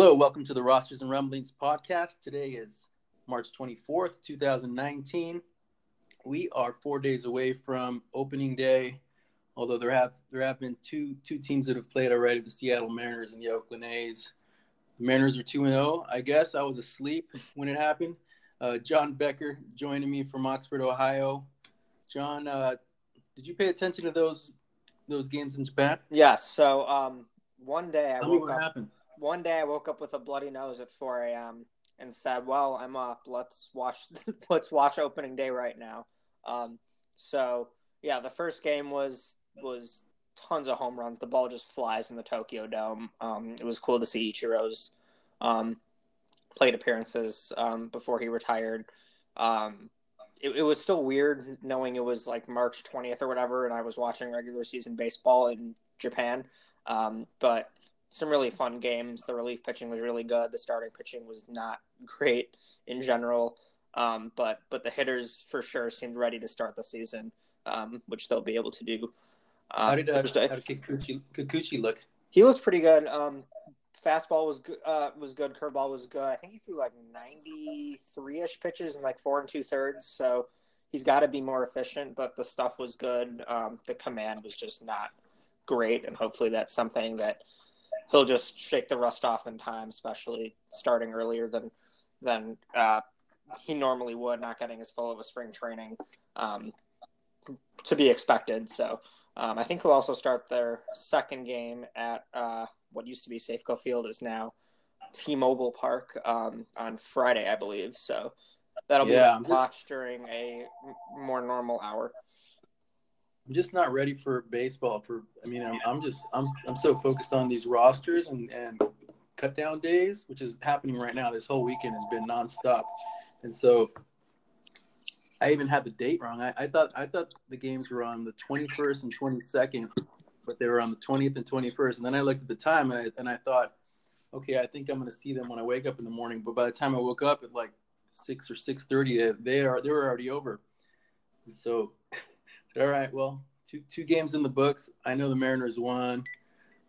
Hello, welcome to the Rosters and Rumblings podcast. Today is March 24th, 2019. We are four days away from opening day, although there have there have been two two teams that have played already: the Seattle Mariners and the Oakland A's. The Mariners are two and zero. I guess I was asleep when it happened. Uh, John Becker joining me from Oxford, Ohio. John, uh, did you pay attention to those those games in Japan? Yes. So um, one day I Tell woke what up. happened. One day I woke up with a bloody nose at 4 a.m. and said, "Well, I'm up. Let's watch. let's watch opening day right now." Um, so yeah, the first game was was tons of home runs. The ball just flies in the Tokyo Dome. Um, it was cool to see Ichiro's um, plate appearances um, before he retired. Um, it, it was still weird knowing it was like March 20th or whatever, and I was watching regular season baseball in Japan. Um, but some really fun games. The relief pitching was really good. The starting pitching was not great in general. Um, but but the hitters for sure seemed ready to start the season, um, which they'll be able to do. How Uh, did, uh, Thursday. how did Kikuchi, Kikuchi look? He looks pretty good. Um, fastball was good. Uh, was good. Curveball was good. I think he threw like ninety three ish pitches in like four and two thirds. So he's got to be more efficient. But the stuff was good. Um, the command was just not great, and hopefully that's something that he'll just shake the rust off in time, especially starting earlier than than uh, he normally would, not getting as full of a spring training um, to be expected. So. Um, I think he'll also start their second game at uh, what used to be Safeco Field is now T-Mobile Park um, on Friday, I believe. So that'll Yeah, be watched during a more normal hour. I'm just not ready for baseball. For I mean, I'm, I'm just I'm I'm so focused on these rosters and and cut down days, which is happening right now. This whole weekend has been nonstop, and so I even had the date wrong. I, I thought I thought the games were on the 21st and 22nd, but they were on the 20th and 21st. And then I looked at the time and I and I thought, okay, I think I'm going to see them when I wake up in the morning. But by the time I woke up at like six or 6:30, they are they were already over. And so all right, well, two two games in the books. I know the Mariners won.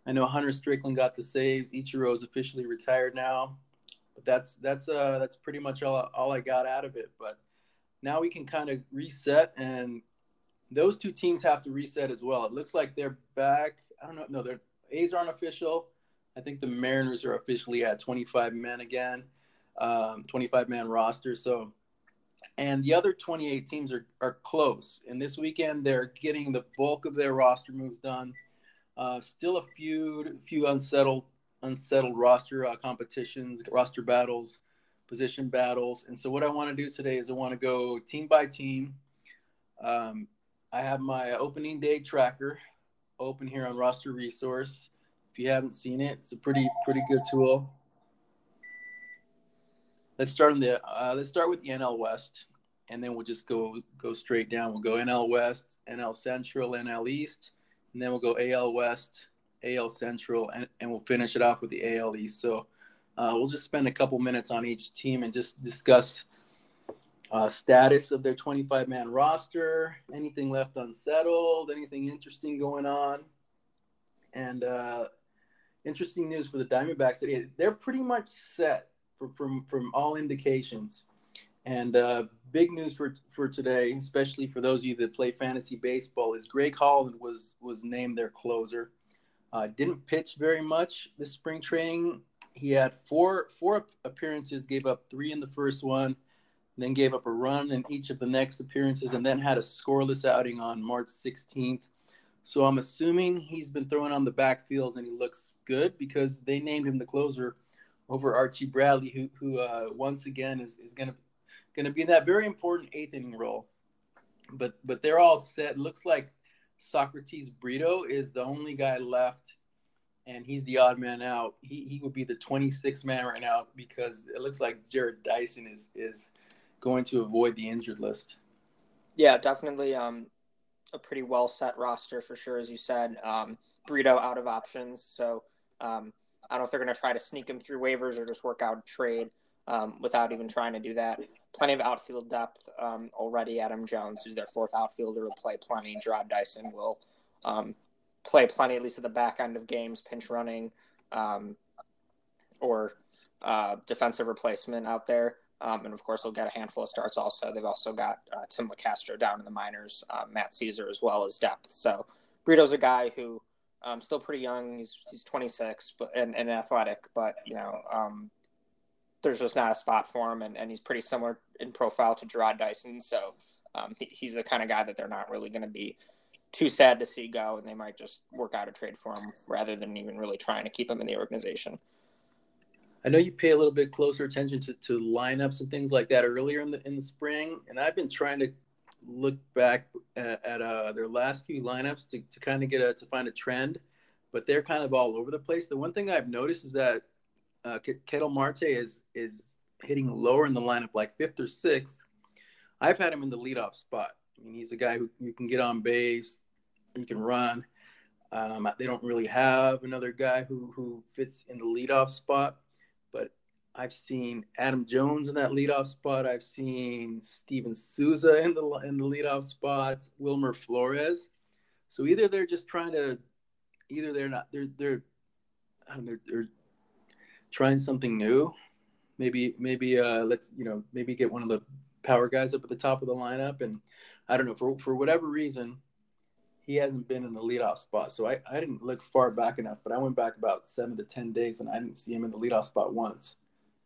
I know Hunter Strickland got the saves. Ichiro is officially retired now. But that's that's uh that's pretty much all all I got out of it. But now we can kind of reset and those two teams have to reset as well. It looks like they're back. I don't know. No, their A's aren't official. I think the Mariners are officially at 25 men again, um, 25 man roster. So and the other 28 teams are, are close. And this weekend, they're getting the bulk of their roster moves done. Uh, still a few few unsettled unsettled roster uh, competitions, roster battles, position battles. And so what I want to do today is I want to go team by team. Um, I have my opening day tracker open here on Roster Resource. If you haven't seen it, it's a pretty pretty good tool. Let's start on the uh, let's start with the NL West, and then we'll just go go straight down. We'll go NL West, NL Central, NL East, and then we'll go AL West, AL Central, and, and we'll finish it off with the AL East. So uh, we'll just spend a couple minutes on each team and just discuss uh, status of their 25 man roster, anything left unsettled, anything interesting going on, and uh, interesting news for the Diamondbacks. that They're pretty much set from from, from all indications. And uh, big news for for today, especially for those of you that play fantasy baseball, is Greg Holland was was named their closer. Uh, didn't pitch very much this spring training. He had four four appearances, gave up three in the first one, then gave up a run in each of the next appearances, and then had a scoreless outing on March 16th. So I'm assuming he's been throwing on the backfields and he looks good because they named him the closer over Archie Bradley, who who uh, once again is, is gonna gonna be in that very important eighth inning role. But but they're all set. Looks like Socrates Brito is the only guy left, and he's the odd man out. He he would be the 26th man right now because it looks like Jarrod Dyson is is going to avoid the injured list. Yeah, definitely um, a pretty well set roster for sure, as you said. Um, Brito out of options, so um, I don't know if they're going to try to sneak him through waivers or just work out a trade um, without even trying to do that. Plenty of outfield depth um, already. Adam Jones, who's their fourth outfielder, will play plenty. Jarrod Dyson will um, play plenty, at least at the back end of games, pinch running. Um, or uh, defensive replacement out there. Um, and of course, they'll get a handful of starts also. They've also got uh, Tim Locastro down in the minors, uh, Matt Szczur as well as depth. So Brito's a guy who um, still pretty young. He's he's 26, but and, and athletic, but you know, um, there's just not a spot for him, and, and he's pretty similar in profile to Jarrod Dyson. So um, he, he's the kind of guy that they're not really going to be too sad to see go, and they might just work out a trade for him rather than even really trying to keep him in the organization. I know you pay a little bit closer attention to, to lineups and things like that earlier in the in the spring, and I've been trying to look back at, at uh, their last few lineups to, to kind of get a to find a trend, but they're kind of all over the place. The one thing I've noticed is that uh, Ketel Marte is is hitting lower in the lineup, like fifth or sixth. I've had him in the leadoff spot. I mean, he's a guy who you can get on base, he can run. Um, they don't really have another guy who who fits in the leadoff spot. But I've seen Adam Jones in that leadoff spot. I've seen Steven Souza in the in the leadoff spot. Wilmer Flores. So either they're just trying to, either they're not they're they're they're, they're trying something new. Maybe maybe uh, let's you know maybe get one of the power guys up at the top of the lineup. And I don't know for for whatever reason, he hasn't been in the leadoff spot. So I, I didn't look far back enough, but I went back about seven to ten days and I didn't see him in the leadoff spot once.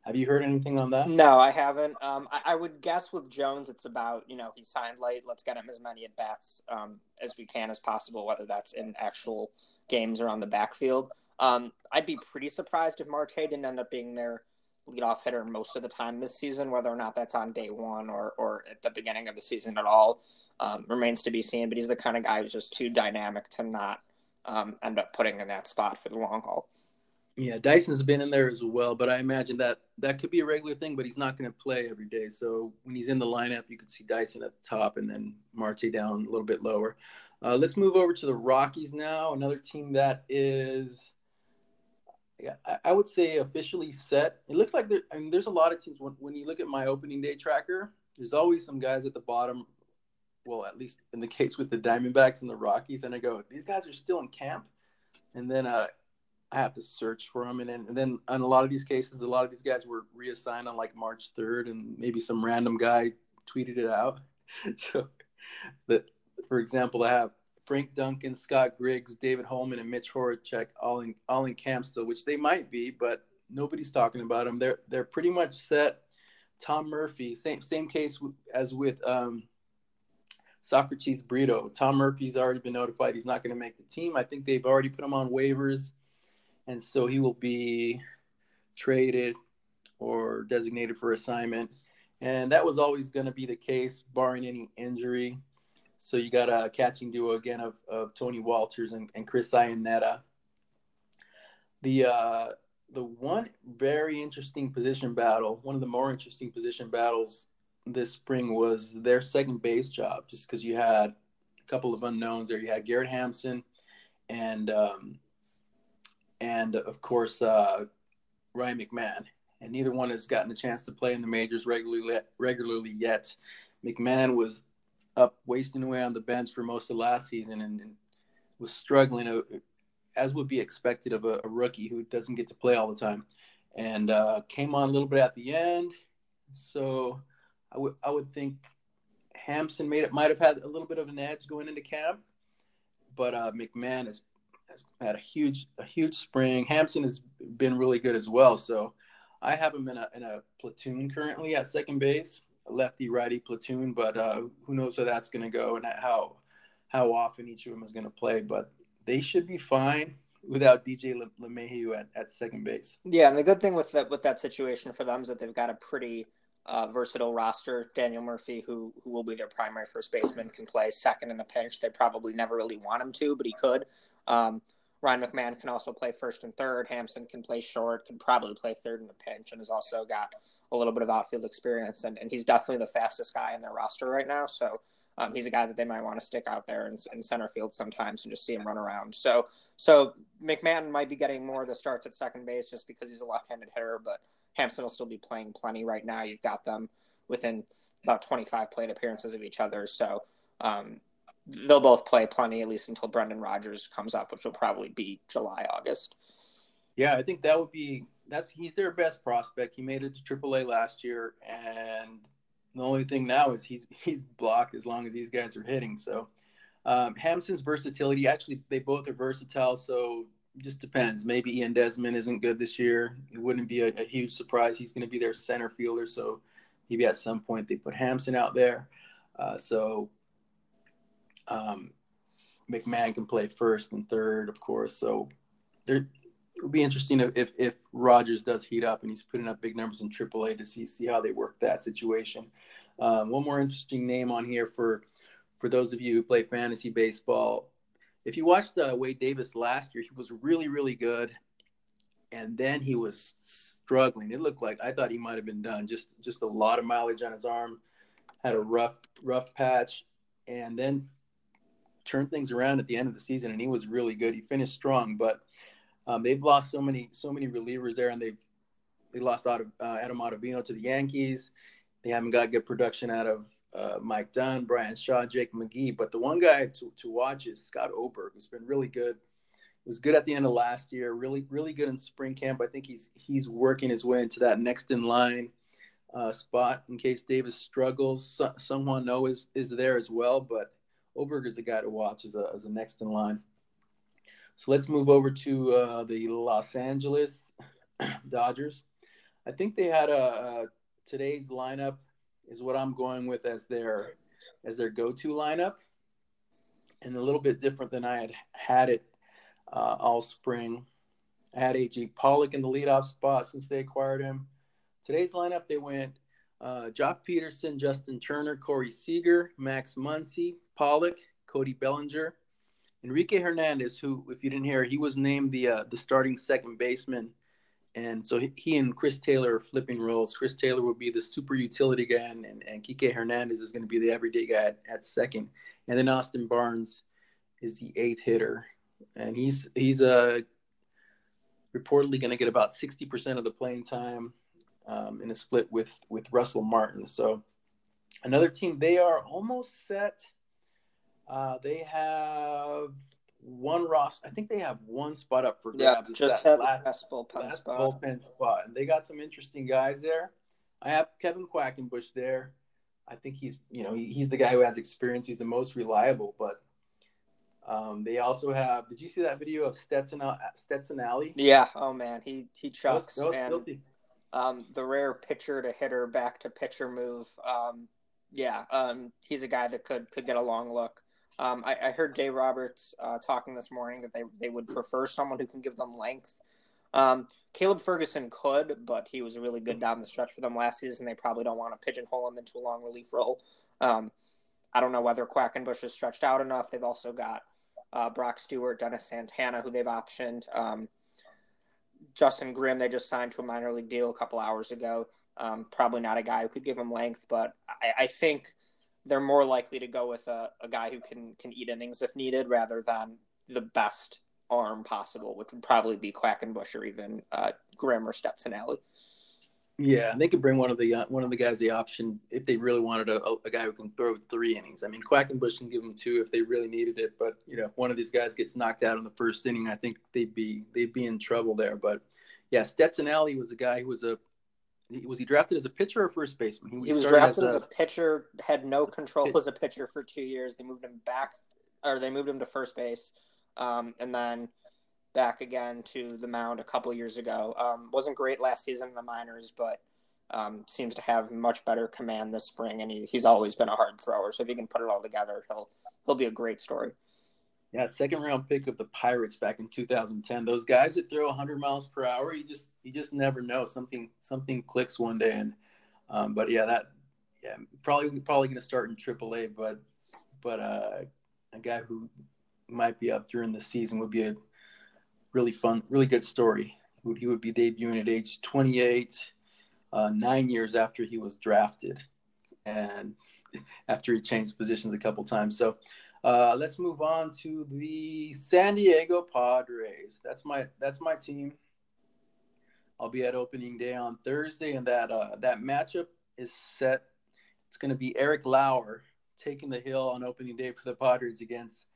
Have you heard anything on that? No, I haven't. Um, I, I, would guess with Jones, it's about you know he signed late. Let's get him as many at bats um, as we can as possible, whether that's in actual games or on the backfield. Um, I'd be pretty surprised if Marte didn't end up being their leadoff hitter most of the time this season. Whether or not that's on day one or or at the beginning of the season at all um, remains to be seen. But he's the kind of guy who's just too dynamic to not um, end up putting in that spot for the long haul. Yeah, Dyson's been in there as well, but I imagine that that could be a regular thing, but he's not going to play every day. So when he's in the lineup, you could see Dyson at the top and then Marte down a little bit lower. Uh, let's move over to the Rockies now. Another team that is, I, I would say officially set. It looks like there. I mean, there's a lot of teams. When, when you look at my opening day tracker, there's always some guys at the bottom. Well, at least in the case with the Diamondbacks and the Rockies, and I go, these guys are still in camp. And then uh, I have to search for them. And then, and then on a lot of these cases, a lot of these guys were reassigned on like March 3rd, and maybe some random guy tweeted it out. so, that for example, I have Frank Duncan, Scott Griggs, David Holman, and Mitch Horacek all in all in camp still, which they might be, but nobody's talking about them. They're they're pretty much set. Tom Murphy, same same case as with um, Socrates Brito. Tom Murphy's already been notified he's not going to make the team. I think they've already put him on waivers and so he will be traded or designated for assignment. And that was always going to be the case, barring any injury. So you got a catching duo again of, of Tony Wolters and, and Chris Iannetta. The uh, the one very interesting position battle, one of the more interesting position battles this spring was their second base job, just because you had a couple of unknowns there. You had Garrett Hampson and um, and of course uh, Ryan McMahon. And neither one has gotten a chance to play in the majors regularly regularly yet. McMahon was up wasting away on the bench for most of last season and, and was struggling, uh, as would be expected of a, a, rookie who doesn't get to play all the time. And uh, came on a little bit at the end. So I would I would think Hampson made it might have had a little bit of an edge going into camp, but uh, McMahon is has had a huge a huge spring. Hampson has been really good as well. So I have him in a in a platoon currently at second base, lefty righty platoon. But uh, who knows how that's going to go and how how often each of them is going to play. But they should be fine without DJ LeMahieu at, at second base. Yeah, and the good thing with that with that situation for them is that they've got a pretty uh, versatile roster. Daniel Murphy, who who will be their primary first baseman, can play second in a pinch. They probably never really want him to, but he could. Um, Ryan McMahon can also play first and third. Hampson can play short, can probably play third in a pinch, and has also got a little bit of outfield experience. And, and he's definitely the fastest guy in their roster right now. So um, he's a guy that they might want to stick out there in, in, center field sometimes and just see him run around. So so McMahon might be getting more of the starts at second base just because he's a left-handed hitter, but Hampson will still be playing plenty right now. You've got them within about 25 plate appearances of each other. So um, they'll both play plenty at least until Brendan Rodgers comes up, which will probably be July, August. Yeah, I think that would be that's he's their best prospect. He made it to AAA last year, and the only thing now is he's he's blocked as long as these guys are hitting. So um, Hampson's versatility, actually, they both are versatile. So just depends. Maybe Ian Desmond isn't good this year. It wouldn't be a, a huge surprise. He's going to be their center fielder. So maybe at some point they put Hampson out there. Uh, so um, McMahon can play first and third, of course. So there, it'll be interesting if if Rodgers does heat up and he's putting up big numbers in AAA to see see how they work that situation. Um, one more interesting name on here for for those of you who play fantasy baseball. If you watched uh, Wade Davis last year, he was really really good, and then he was struggling. It looked like I thought he might have been done. Just just a lot of mileage on his arm. Had a rough rough patch, and then turned things around at the end of the season, and he was really good. He finished strong, but um, they've lost so many so many relievers there, and they've they lost out of uh, Adam Ottavino to the Yankees. They haven't got good production out of uh, Mike Dunn, Bryan Shaw, Jake McGee. But the one guy to, to watch is Scott Oberg, who's been really good. He was good at the end of last year, really really good in spring camp. I think he's he's working his way into that next in line uh, spot in case Davis struggles. So, someone know is is there as well, but Oberg is the guy to watch as a as a next in line. So let's move over to uh, the Los Angeles Dodgers. I think they had a, a, today's lineup is what I'm going with as their as their go-to lineup, and a little bit different than I had had it uh, all spring. I had A.J. Pollock in the leadoff spot since they acquired him. Today's lineup they went uh, Joc Pederson, Justin Turner, Corey Seager, Max Muncy, Pollock, Cody Bellinger, Enrique Hernandez, who, if you didn't hear, he was named the uh, the starting second baseman, and so he, he, and Chris Taylor are flipping roles. Chris Taylor will be the super utility guy, and, and, and Kike Hernandez is going to be the everyday guy at, at, second, and then Austin Barnes is the eighth hitter, and he's he's uh, reportedly going to get about sixty percent of the playing time um, in a split with with Russell Martin. So another team, they are almost set uh, they have one roster. I think they have one spot up for grabs. Yeah, just that last, last bullpen last spot. Bullpen spot, and they got some interesting guys there. I have Kevin Quackenbush there. I think he's, you know, he, he's the guy who has experience. He's the most reliable. But um, they also have. Did you see that video of Stetson Stetson Allie? Yeah. Oh man, he he chucks that was, that was and um, the rare pitcher to hitter back to pitcher move. Um, yeah, um, he's a guy that could could get a long look. Um, I, I, heard Dave Roberts uh, talking this morning that they, they would prefer someone who can give them length. Um, Caleb Ferguson could, but he was really good down the stretch for them last season. They probably don't want to pigeonhole him into a long relief role. Um, I don't know whether Quackenbush is stretched out enough. They've also got uh, Brock Stewart, Dennis Santana, who they've optioned. Um, Justin Grimm, they just signed to a minor league deal a couple hours ago. Um, probably not a guy who could give him length, but I, I think – they're more likely to go with a, a guy who can can eat innings if needed rather than the best arm possible, which would probably be Quackenbush or even uh, Grimm or Stetson Allie. Yeah, and they could bring one of the uh, one of the guys the option if they really wanted a, a guy who can throw three innings. I mean, Quackenbush can give them two if they really needed it, but you know, if one of these guys gets knocked out in the first inning, I think they'd be they'd be in trouble there. But yeah, Stetson Allie was a guy who was a was he drafted as a pitcher or first baseman? He, he was drafted as a, as a, pitcher, had no control pitch. as a pitcher for two years. They moved him back, or they moved him to first base, um, and then back again to the mound a couple years ago. Um, wasn't great last season in the minors, but um, seems to have much better command this spring, and he, he's always been a hard thrower. So if he can put it all together, he'll he'll be a great story. Yeah, second round pick of the Pirates back in 2010. Those guys that throw 100 miles per hour, you just you just never know. Something something clicks one day, and um, but yeah, that yeah probably probably going to start in AAA, but but uh, a guy who might be up during the season would be a really fun, really good story. He would, he would be debuting at age 28, uh, nine years after he was drafted, and after he changed positions a couple times. So uh, let's move on to the San Diego Padres. That's my that's my team. I'll be at opening day on Thursday, and that uh, that matchup is set. It's going to be Eric Lauer taking the hill on opening day for the Padres against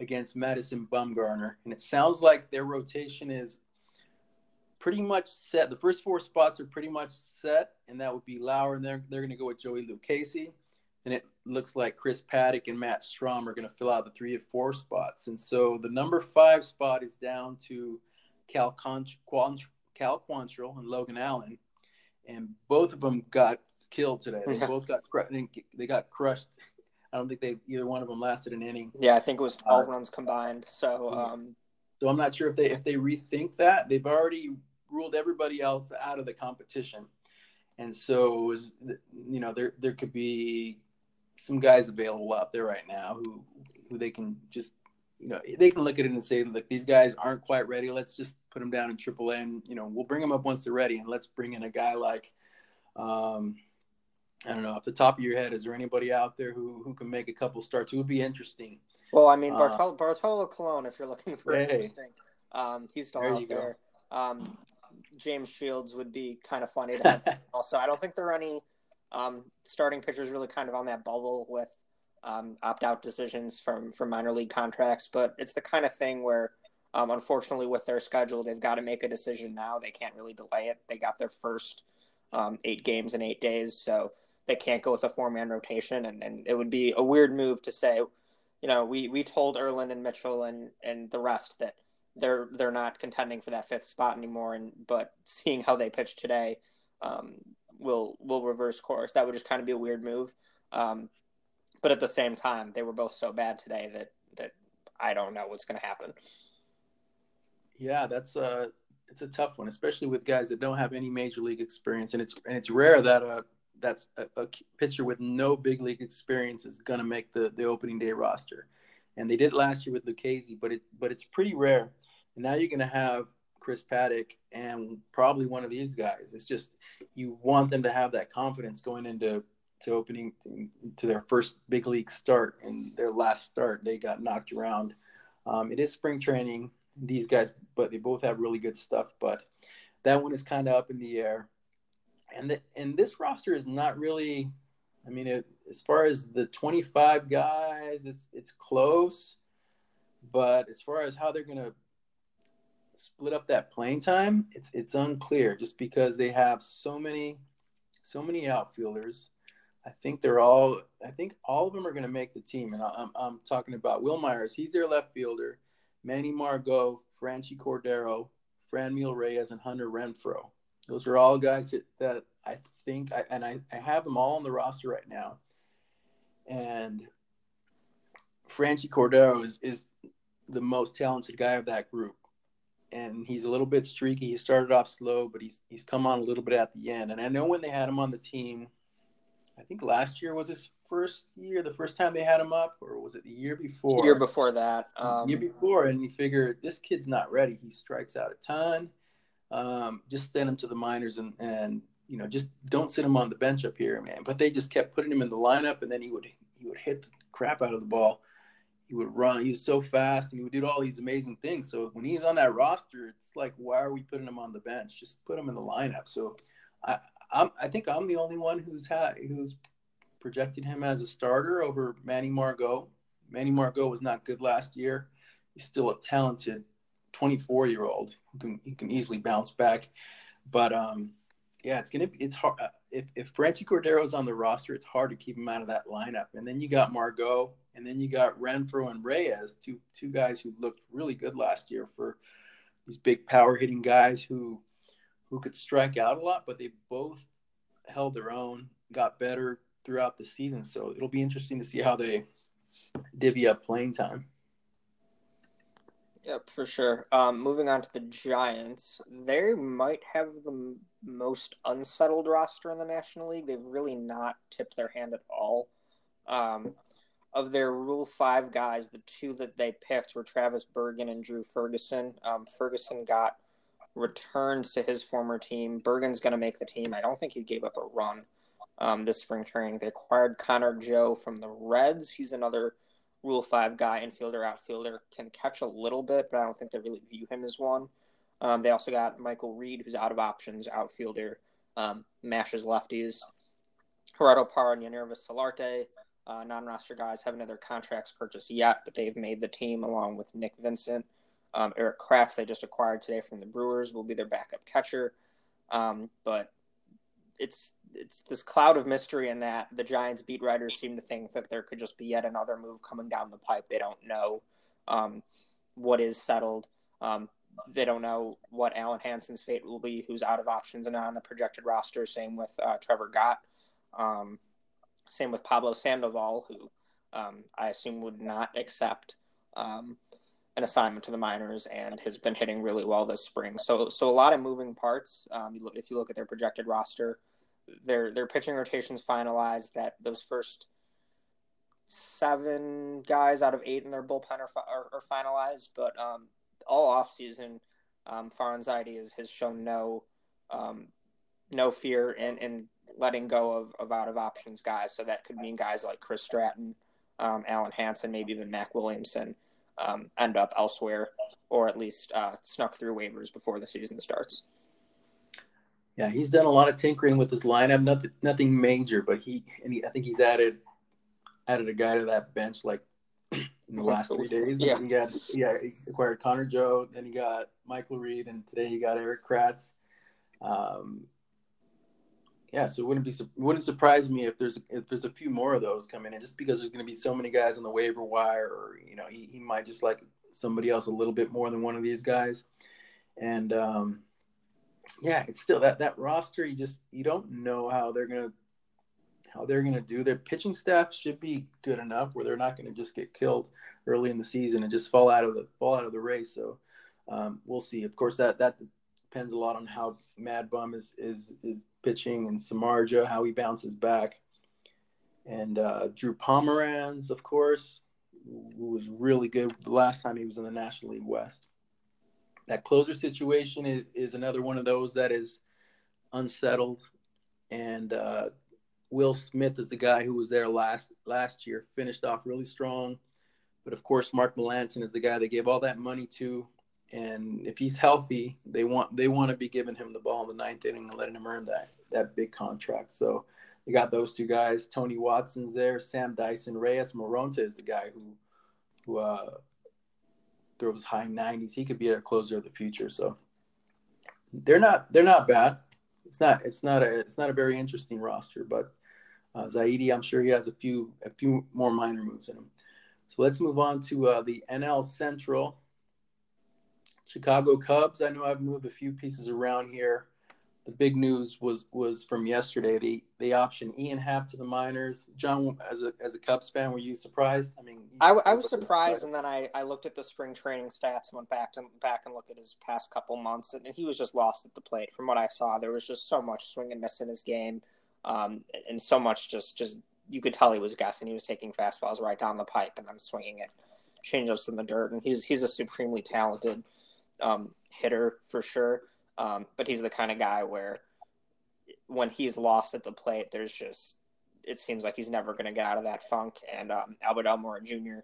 against Madison Bumgarner, and it sounds like their rotation is pretty much set. The first four spots are pretty much set, and that would be Lauer, and they're they're going to go with Joey Lucchesi, and it looks like Chris Paddack and Matt Strahm are going to fill out the three of four spots, and so the number five spot is down to Cal Quant- Cal Quantrill and Logan Allen, and both of them got killed today. They both got they got crushed. I don't think they either one of them lasted an inning. Yeah, I think it was twelve uh, runs combined. So, um, so I'm not sure if they if they rethink that. They've already ruled everybody else out of the competition, and so was, you know there there could be some guys available out there right now who who they can just you know they can look at it and say look these guys aren't quite ready let's just put them down in triple A and you know we'll bring them up once they're ready and let's bring in a guy like um, I don't know off the top of your head is there anybody out there who who can make a couple starts? It would be interesting. Well I mean Bartolo, uh, Bartolo Colon if you're looking for hey, interesting. Um, he's still out there. Um, James Shields would be kind of funny to have also. I don't think there are any um, starting pitchers really kind of on that bubble with um, opt out decisions from from minor league contracts. But it's the kind of thing where, um, unfortunately, with their schedule, they've got to make a decision now. They can't really delay it. They got their first um, eight games in eight days, so they can't go with a four man rotation. And, and it would be a weird move to say, you know, we we told Erlin and Mitchell and and the rest that they're they're not contending for that fifth spot anymore. And but seeing how they pitched today, um, will will reverse course. That would just kind of be a weird move. Um, but at the same time, they were both so bad today that that I don't know what's going to happen. Yeah, that's a uh, it's a tough one, especially with guys that don't have any major league experience, and it's and it's rare that uh that's a, a pitcher with no big league experience is going to make the the opening day roster, and they did it last year with Lucchesi, but it but it's pretty rare. And now you're going to have Chris Paddack and probably one of these guys. It's just you want them to have that confidence going into to opening to, to, their first big league start and their last start. They got knocked around. Um, it is spring training these guys but they both have really good stuff. But that one is kind of up in the air and the, and this roster is not really i mean it, as far as the 25 guys it's it's close but as far as how they're to split up that playing time it's it's unclear just because they have so many so many outfielders I think they're all. I think all of them are to make the team, and I'm, I'm talking about Wil Myers. He's their left fielder. Manny Margot, Franchy Cordero, Franmil Reyes, and Hunter Renfroe. Those are all guys that, that I think, I, and I, I have them all on the roster right now. And Franchy Cordero is, is the most talented guy of that group. And he's a little bit streaky. He started off slow, but he's he's come on a little bit at the end. And I know when they had him on the team, I think last year was his first year, the first time they had him up, or was it the year before? The year before that. Um, year before, and you figure this kid's not ready. He strikes out a ton. Um, just send him to the minors and and you know just don't sit him on the bench up here, man. But they just kept putting him in the lineup, and then he would he would hit the crap out of the ball. He would run. He was so fast, and he would do all these amazing things. So when he's on that roster, it's like, why are we putting him on the bench? Just put him in the lineup. So I, I'm, I think I'm the only one who's had who's projected him as a starter over Manny Margot. Manny Margot was not good last year. He's still a talented 24 year old who can he can easily bounce back. But um, yeah, it's gonna be it's hard if if Franchy Cordero's on the roster, it's hard to keep him out of that lineup. And then you got Margot, and then you got Renfroe and Reyes, two two guys who looked really good last year for these big power hitting guys who who could strike out a lot, but they both held their own, got better throughout the season. So it'll be interesting to see how they divvy up playing time. Yep, for sure. Um, moving on to the Giants, they might have the most unsettled roster in the National League. They've really not tipped their hand at all. Um, of their Rule Five guys, the two that they picked were Travis Bergen and Drew Ferguson. Um, Ferguson got returns to his former team. Bergen's going to make the team. I don't think he gave up a run um, this spring training. They acquired Connor Joe from the Reds. He's another Rule 5 guy, infielder, outfielder, can catch a little bit, but I don't think they really view him as one. Um, they also got Michael Reed, who's out of options, outfielder, um, mashes lefties. Gerardo Parra and Yangervis Solarte, uh, non roster guys, haven't had their contracts purchased yet, but they've made the team along with Nick Vincent. Um, Erik Kratz, they just acquired today from the Brewers, will be their backup catcher. Um, but it's it's this cloud of mystery in that the Giants beat writers seem to think that there could just be yet another move coming down the pipe. They don't know um, what is settled. Um, they don't know what Alen Hanson's fate will be, who's out of options and not on the projected roster. Same with uh, Trevor Gott. Um, same with Pablo Sandoval, who um, I assume would not accept um, an assignment to the minors and has been hitting really well this spring. So, so a lot of moving parts. Um, if you look at their projected roster, their their pitching rotations finalized. That those first seven guys out of eight in their bullpen are, are, are finalized, but um, all off season, um, Anxiety has, has shown no um, no fear in, in letting go of, of out of options guys. So that could mean guys like Chris Stratton, um, Alen Hanson, maybe even Mac Williamson um, end up elsewhere or at least uh, snuck through waivers before the season starts. Yeah, he's done a lot of tinkering with his lineup. Nothing, nothing major, but he and he, I think he's added added a guy to that bench like in the last three days. Yeah, he got yeah he acquired Connor Joe, then he got Michael Reed, and today he got Erik Kratz. Um, yeah, so it wouldn't be wouldn't surprise me if there's if there's a few more of those coming in, just because there's going to be so many guys on the waiver wire, or you know he, he might just like somebody else a little bit more than one of these guys, and um, yeah, it's still that that roster. You just you don't know how they're gonna how they're gonna do. Their pitching staff should be good enough where they're not gonna just get killed early in the season and just fall out of the fall out of the race. So um, we'll see. Of course, that that depends a lot on how Mad Bum is is is pitching and Samardzija how he bounces back, and uh, Drew Pomeranz, of course, who was really good the last time he was in the National League West that closer situation is is another one of those that is unsettled. And uh, Will Smith is the guy who was there last last year, finished off really strong. But of course, Mark Melancon is the guy they gave all that money to. And if he's healthy, they want they want to be giving him the ball in the ninth inning and letting him earn that that big contract. So they got those two guys. Tony Watson's there. Sam Dyson. Reyes Moronta is the guy who who uh, throws high 90s. He could be a closer of the future. So they're not they're not bad. It's not it's not a it's not a very interesting roster, but uh, Zaidi, I'm sure he has a few a few more minor moves in him. So let's move on to uh, the NL Central. Chicago Cubs. I know I've moved a few pieces around here the big news was was from yesterday. the they optioned Ian Happ to the minors. John, as a as a Cubs fan, were you surprised? I mean, I, I was surprised, and then I, I looked at the spring training stats and went back to back and looked at his past couple months, and he was just lost at the plate. From what I saw, there was just so much swing and miss in his game, um, and so much just just you could tell he was guessing. He was taking fastballs right down the pipe and then swinging it, changeups in the dirt, and he's he's a supremely talented um, hitter for sure. Um, but he's the kind of guy where when he's lost at the plate, there's just it seems like he's never going to get out of that funk. And um, Albert Almora Jr.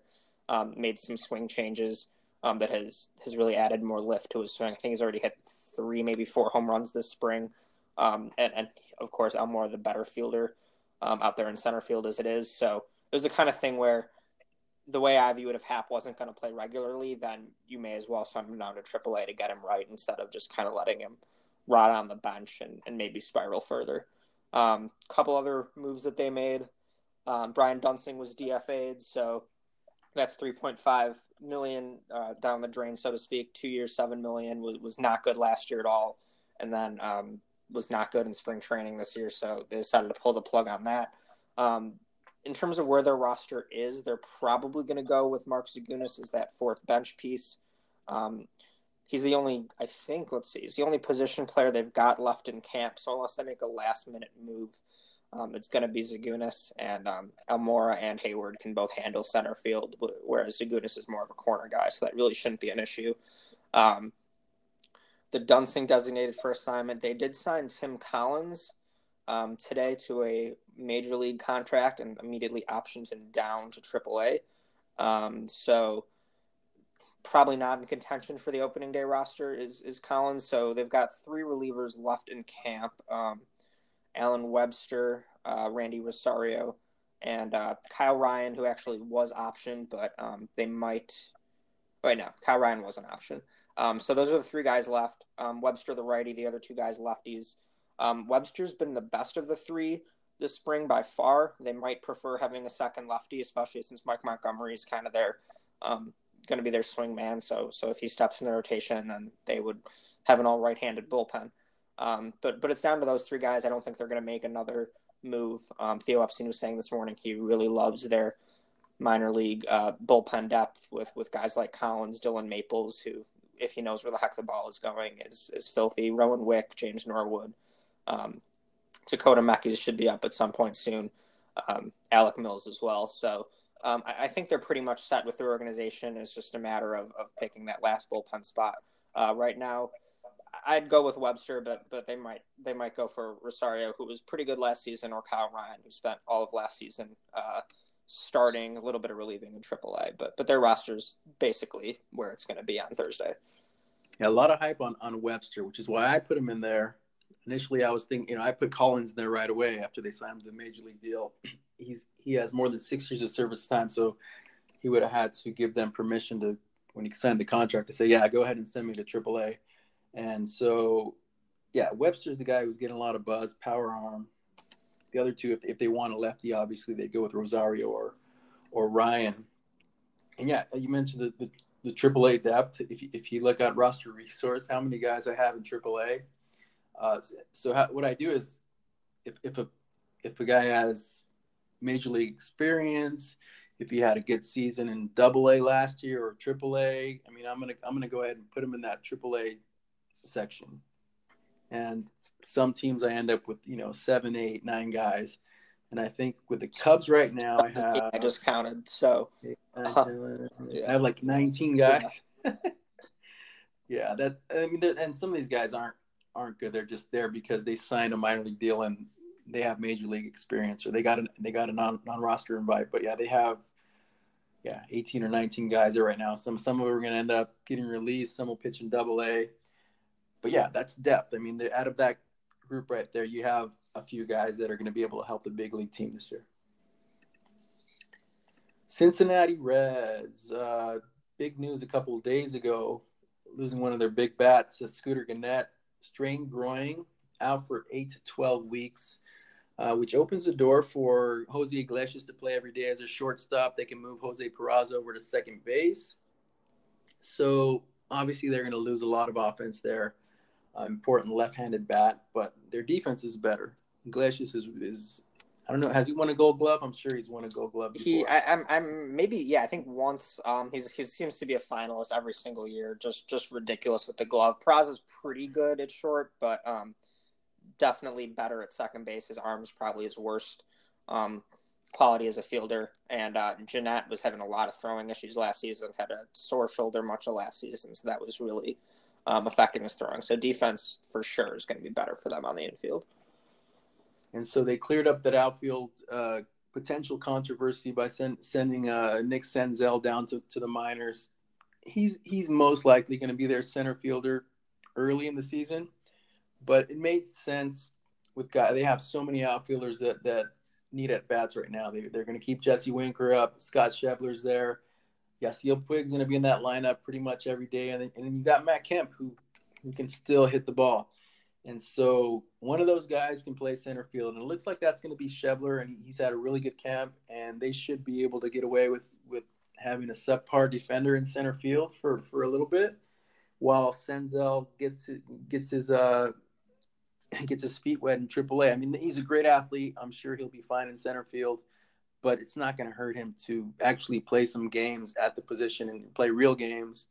Um, made some swing changes um, that has has really added more lift to his swing. I think he's already hit three, maybe four home runs this spring. Um, and, and of course, Almora the better fielder um, out there in center field as it is. So it was the kind of thing where the way I view it, if Happ wasn't going to play regularly, then you may as well send him down to AAA to get him right instead of just kind of letting him rot on the bench and, and maybe spiral further. A um, couple other moves that they made. Um, Brian Duensing was DFA'd, so that's 3.5 million uh, down the drain, so to speak. Two years, seven million was, was not good last year at all, and then um, was not good in spring training this year. So they decided to pull the plug on that. Um, in terms of where their roster is, they're probably going to go with Mark Zagunis as that fourth bench piece. Um, he's the only, I think, let's see, he's the only position player they've got left in camp. So unless they make a last minute move, um, it's going to be Zagunis and um, Almora and Heyward can both handle center field, whereas Zagunis is more of a corner guy, so that really shouldn't be an issue. Um, the Duensing designated for assignment, they did sign Tim Collins um, today to a major league contract and immediately optioned him down to AAA. Um, so probably not in contention for the opening day roster is is Collins. So they've got three relievers left in camp: um, Allen Webster, uh, Randy Rosario, and uh, Kyle Ryan, who actually was optioned, but um, they might Right now, Kyle Ryan was an option. Um, so those are the three guys left. Um, Webster, the righty, the other two guys lefties. Um, Webster's been the best of the three this spring by far. They might prefer having a second lefty, especially since Mike Montgomery is kind of their um, going to be their swing man. So so if he steps in the rotation, then they would have an all right-handed bullpen. Um, but but it's down to those three guys. I don't think they're going to make another move. Um, Theo Epstein was saying this morning he really loves their minor league uh, bullpen depth with with guys like Collins, Dylan Maples, who if he knows where the heck the ball is going is is filthy. Rowan Wick, James Norwood. Um, Dakota Mekkes should be up at some point soon. Um, Alec Mills as well. So um, I, I, think they're pretty much set with their organization. It's just a matter of, of picking that last bullpen spot. Uh, right now, I'd go with Webster, but but they might they might go for Rosario, who was pretty good last season, or Kyle Ryan, who spent all of last season uh, starting, a little bit of relieving in AAA. But but their roster's basically where it's going to be on Thursday. Yeah, a lot of hype on on Webster, which is why I put him in there initially I was thinking, you know, I put Collins in there right away after they signed the major league deal. He's he has more than six years of service time, so he would have had to give them permission to when he signed the contract to say, yeah, go ahead and send me to AAA. And so, yeah, Webster's the guy who's getting a lot of buzz, power arm. The other two, if, if they want a lefty, obviously they go with Rosario or or Ryan. And yeah, you mentioned the, the, the AAA depth. If you, if you look at roster resource, how many guys I have in AAA, uh, so how, what I do is, if, if a if a guy has major league experience, if he had a good season in Double A last year or Triple A, I mean, I'm gonna I'm gonna go ahead and put him in that Triple A section. And some teams I end up with you know seven, eight, nine guys, and I think with the Cubs right now I have I just counted so uh, I have like 19 guys. Yeah, yeah that I mean, and some of these guys aren't aren't good. They're just there because they signed a minor league deal and they have major league experience or they got a they got a non non roster invite. But yeah, they have yeah 18 or 19 guys there right now. Some some of them are going to end up getting released. Some will pitch in Double A. But yeah, that's depth. I mean, out of that group right there, you have a few guys that are going to be able to help the big league team this year. Cincinnati Reds. Uh, big news a couple days ago, losing one of their big bats, Scooter Gennett strained groin, out for eight to 12 weeks, uh, which opens the door for Jose Iglesias to play every day as a shortstop. They can move Jose Peraza over to second base. So obviously, they're going to lose a lot of offense there. Uh, important left-handed bat, but their defense is better. Iglesias is, is I don't know. Has he won a Gold Glove? I'm sure he's won a Gold Glove. Before. He, I, am I'm, I'm maybe, yeah. I think once. Um, he's he seems to be a finalist every single year. Just, just ridiculous with the glove. Praz is pretty good at short, but um, definitely better at second base. His arm is probably his worst um quality as a fielder. And uh, Gennett was having a lot of throwing issues last season. Had a sore shoulder much of last season, so that was really um, affecting his throwing. So defense for sure is going to be better for them on the infield. And so they cleared up that outfield uh, potential controversy by sen- sending uh, Nick Senzel down to, to the minors. He's he's most likely going to be their center fielder early in the season, but it made sense with guy. They have so many outfielders that that need at bats right now. They they're going to keep Jesse Winker up. Scott Schebler's there. Yasiel Puig's going to be in that lineup pretty much every day, and then, and then you got Matt Kemp who who can still hit the ball. And so one of those guys can play center field, and it looks like that's going to be Schebler, and he's had a really good camp, and they should be able to get away with with having a subpar defender in center field for for a little bit, while Senzel gets gets his uh gets his feet wet in AAA. I mean, he's a great athlete. I'm sure he'll be fine in center field, but it's not going to hurt him to actually play some games at the position and play real games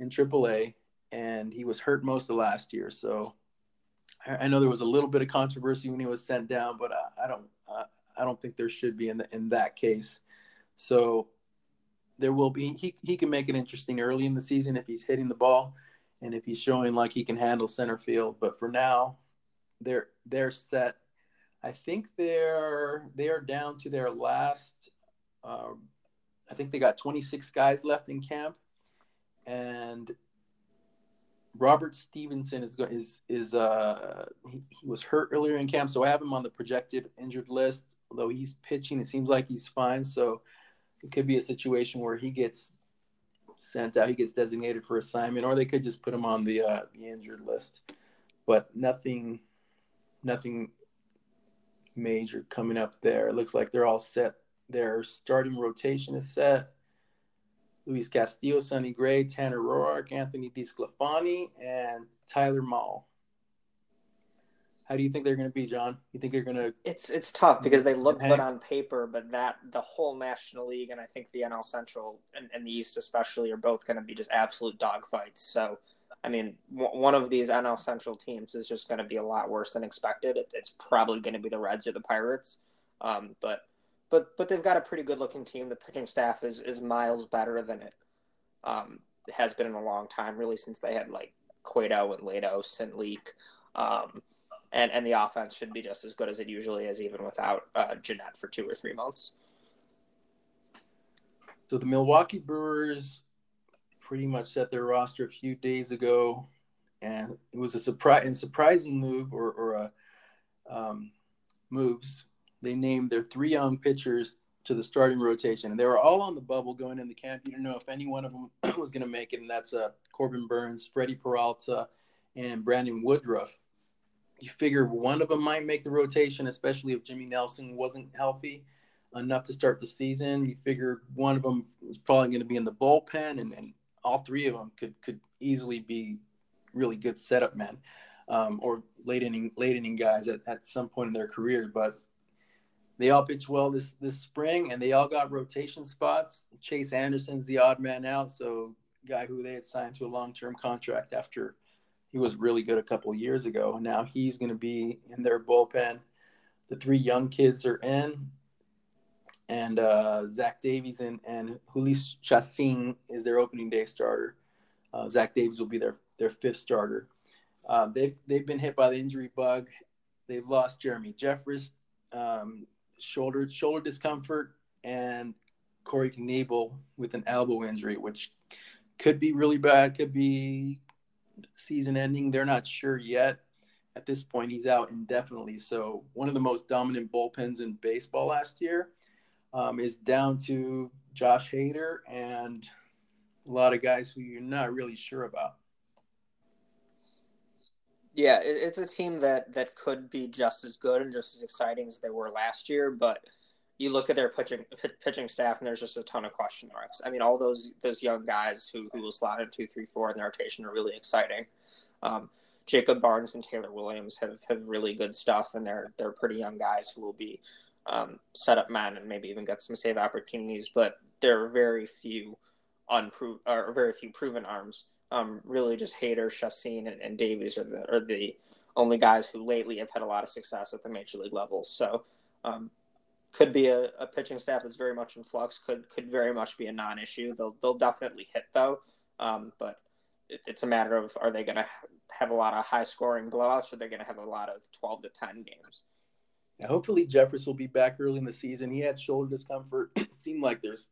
in AAA. And he was hurt most of last year, so I know there was a little bit of controversy when he was sent down, but I, I don't I don't think there should be in the, in that case. So there will be he he can make it interesting early in the season if he's hitting the ball and if he's showing like he can handle center field. But for now, they're they're set. I think they're they are down to their last. Um, I think they got 26 guys left in camp, and Robert Stephenson is is is uh he, he, was hurt earlier in camp, so I have him on the projected injured list. Although he's pitching, it seems like he's fine. So it could be a situation where he gets sent out. He gets designated for assignment, or they could just put him on the uh, the injured list. But nothing, nothing major coming up there. It looks like they're all set. Their starting rotation is set. Luis Castillo, Sonny Gray, Tanner Roark, Anthony DeSclafani, and Tyler Mahle. How do you think they're going to be, John? You think they're going to? It's it's tough because they look good on paper, but that the whole National League and I think the NL Central and, and the East especially are both going to be just absolute dogfights. So, I mean, w- one of these NL Central teams is just going to be a lot worse than expected. It, it's probably going to be the Reds or the Pirates, um, but but but they've got a pretty good looking team. The pitching staff is is miles better than it um, has been in a long time, really since they had like Cueto and Latos and Leake. Um, and and the offense should be just as good as it usually is, even without uh, Gennett for two or three months. So the Milwaukee Brewers pretty much set their roster a few days ago, and it was a surprise and surprising move or, or a um, moves. They named their three young pitchers to the starting rotation, and they were all on the bubble going in the camp. You didn't know if any one of them was going to make it, and that's uh, Corbin Burnes, Freddie Peralta, and Brandon Woodruff you figure one of them might make the rotation, especially if Jimmy Nelson wasn't healthy enough to start the season. You figure one of them was probably going to be in the bullpen, and, and all three of them could could easily be really good setup men um, or late inning late inning guys at, at some point in their career. But they all pitched well this this spring, and they all got rotation spots. Chase Anderson's the odd man out, so guy who they had signed to a long term contract after he was really good a couple years ago. Now he's going to be in their bullpen. The three young kids are in, and uh, Zach Davies and, and Jhoulys Chacin is their opening day starter. Uh, Zach Davies will be their, their fifth starter. Uh, they've, they've been hit by the injury bug. They've lost Jeremy Jeffress, um, shoulder shoulder discomfort, and Corey Knebel with an elbow injury, which could be really bad, could be season ending. They're not sure yet. At this point, he's out indefinitely. So, one of the most dominant bullpens in baseball last year um, is down to Josh Hader and a lot of guys who you're not really sure about. Yeah, it's a team that that could be just as good and just as exciting as they were last year, but you look at their pitching pitching staff, and there's just a ton of question marks. I mean, all those those young guys who who will slot in two, three, four in the rotation are really exciting. Um, Jacob Barnes and Taylor Williams have, have really good stuff, and they're they're pretty young guys who will be um, set up men and maybe even get some save opportunities. But there are very few unproven or very few proven arms. Um, really, just Hader, Chacin, and, and Davies are the are the only guys who lately have had a lot of success at the major league level. So um, could be a, a, pitching staff that's very much in flux. Could could very much be a non-issue. They'll they'll definitely hit though, um, but it, it's a matter of are they going to have a lot of high-scoring blowouts, or they're going to have a lot of twelve to ten games? Yeah, hopefully Jeffress will be back early in the season. He had shoulder discomfort. It seemed like there's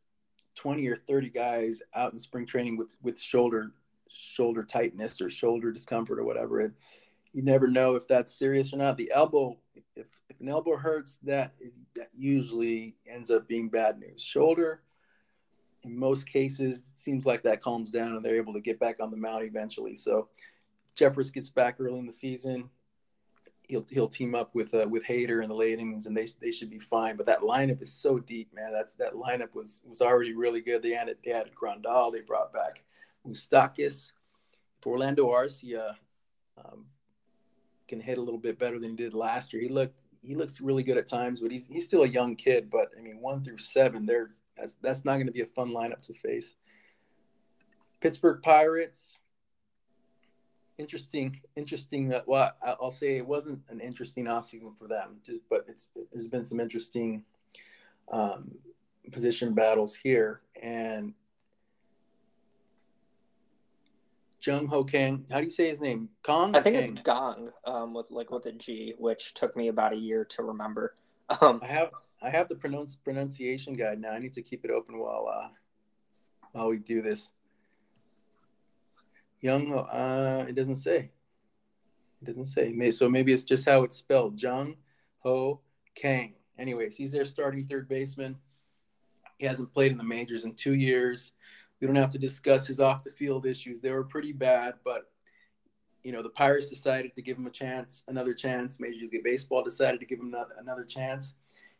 twenty or thirty guys out in spring training with with shoulder shoulder tightness or shoulder discomfort or whatever. And you never know if that's serious or not. The elbow if, if an elbow hurts, that is that usually ends up being bad news. Shoulder, in most cases, seems like that calms down and they're able to get back on the mound eventually. So Jeffress gets back early in the season. He'll he'll team up with uh, with Hader in the late innings, and they they should be fine. But that lineup is so deep, man. That's that lineup was was already really good. They added they added Grandal. They brought back Moustakas. Orlando Arcia um, can hit a little bit better than he did last year. He looked he looks really good at times, but he's he's still a young kid. But I mean, one through seven, they're that's that's not going to be a fun lineup to face. Pittsburgh Pirates. Interesting, interesting. Uh, well, I'll say it wasn't an interesting offseason for them, just, but it's there's been some interesting um, position battles here, and Jung Ho Kang. How do you say his name? Kong. I think Kang? it's Gong, um, with like with a G, which took me about a year to remember. Um, I have I have the pronounce pronunciation guide now. I need to keep it open while uh, while we do this. Young, uh, it doesn't say. It doesn't say. So maybe it's just how it's spelled. Jung Ho Kang. Anyways, he's their starting third baseman. He hasn't played in the majors in two years. We don't have to discuss his off the field issues. They were pretty bad, but you know the Pirates decided to give him a chance, another chance. Major League Baseball decided to give him another chance,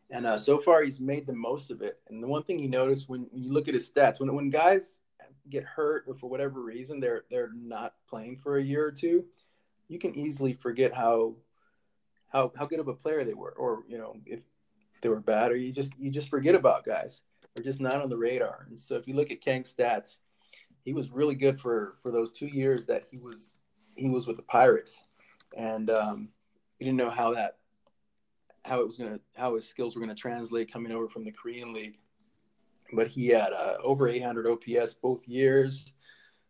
and uh, so far he's made the most of it. And the one thing you notice when, when you look at his stats, when when guys get hurt or for whatever reason they're they're not playing for a year or two, you can easily forget how how how good of a player they were, or you know if they were bad, or you just you just forget about guys. They're just not on the radar. And so if you look at Kang's stats, he was really good for for those two years that he was he was with the Pirates, and um, he didn't know how that how it was gonna how his skills were gonna translate coming over from the Korean League. But he had uh, over 800 OPS both years,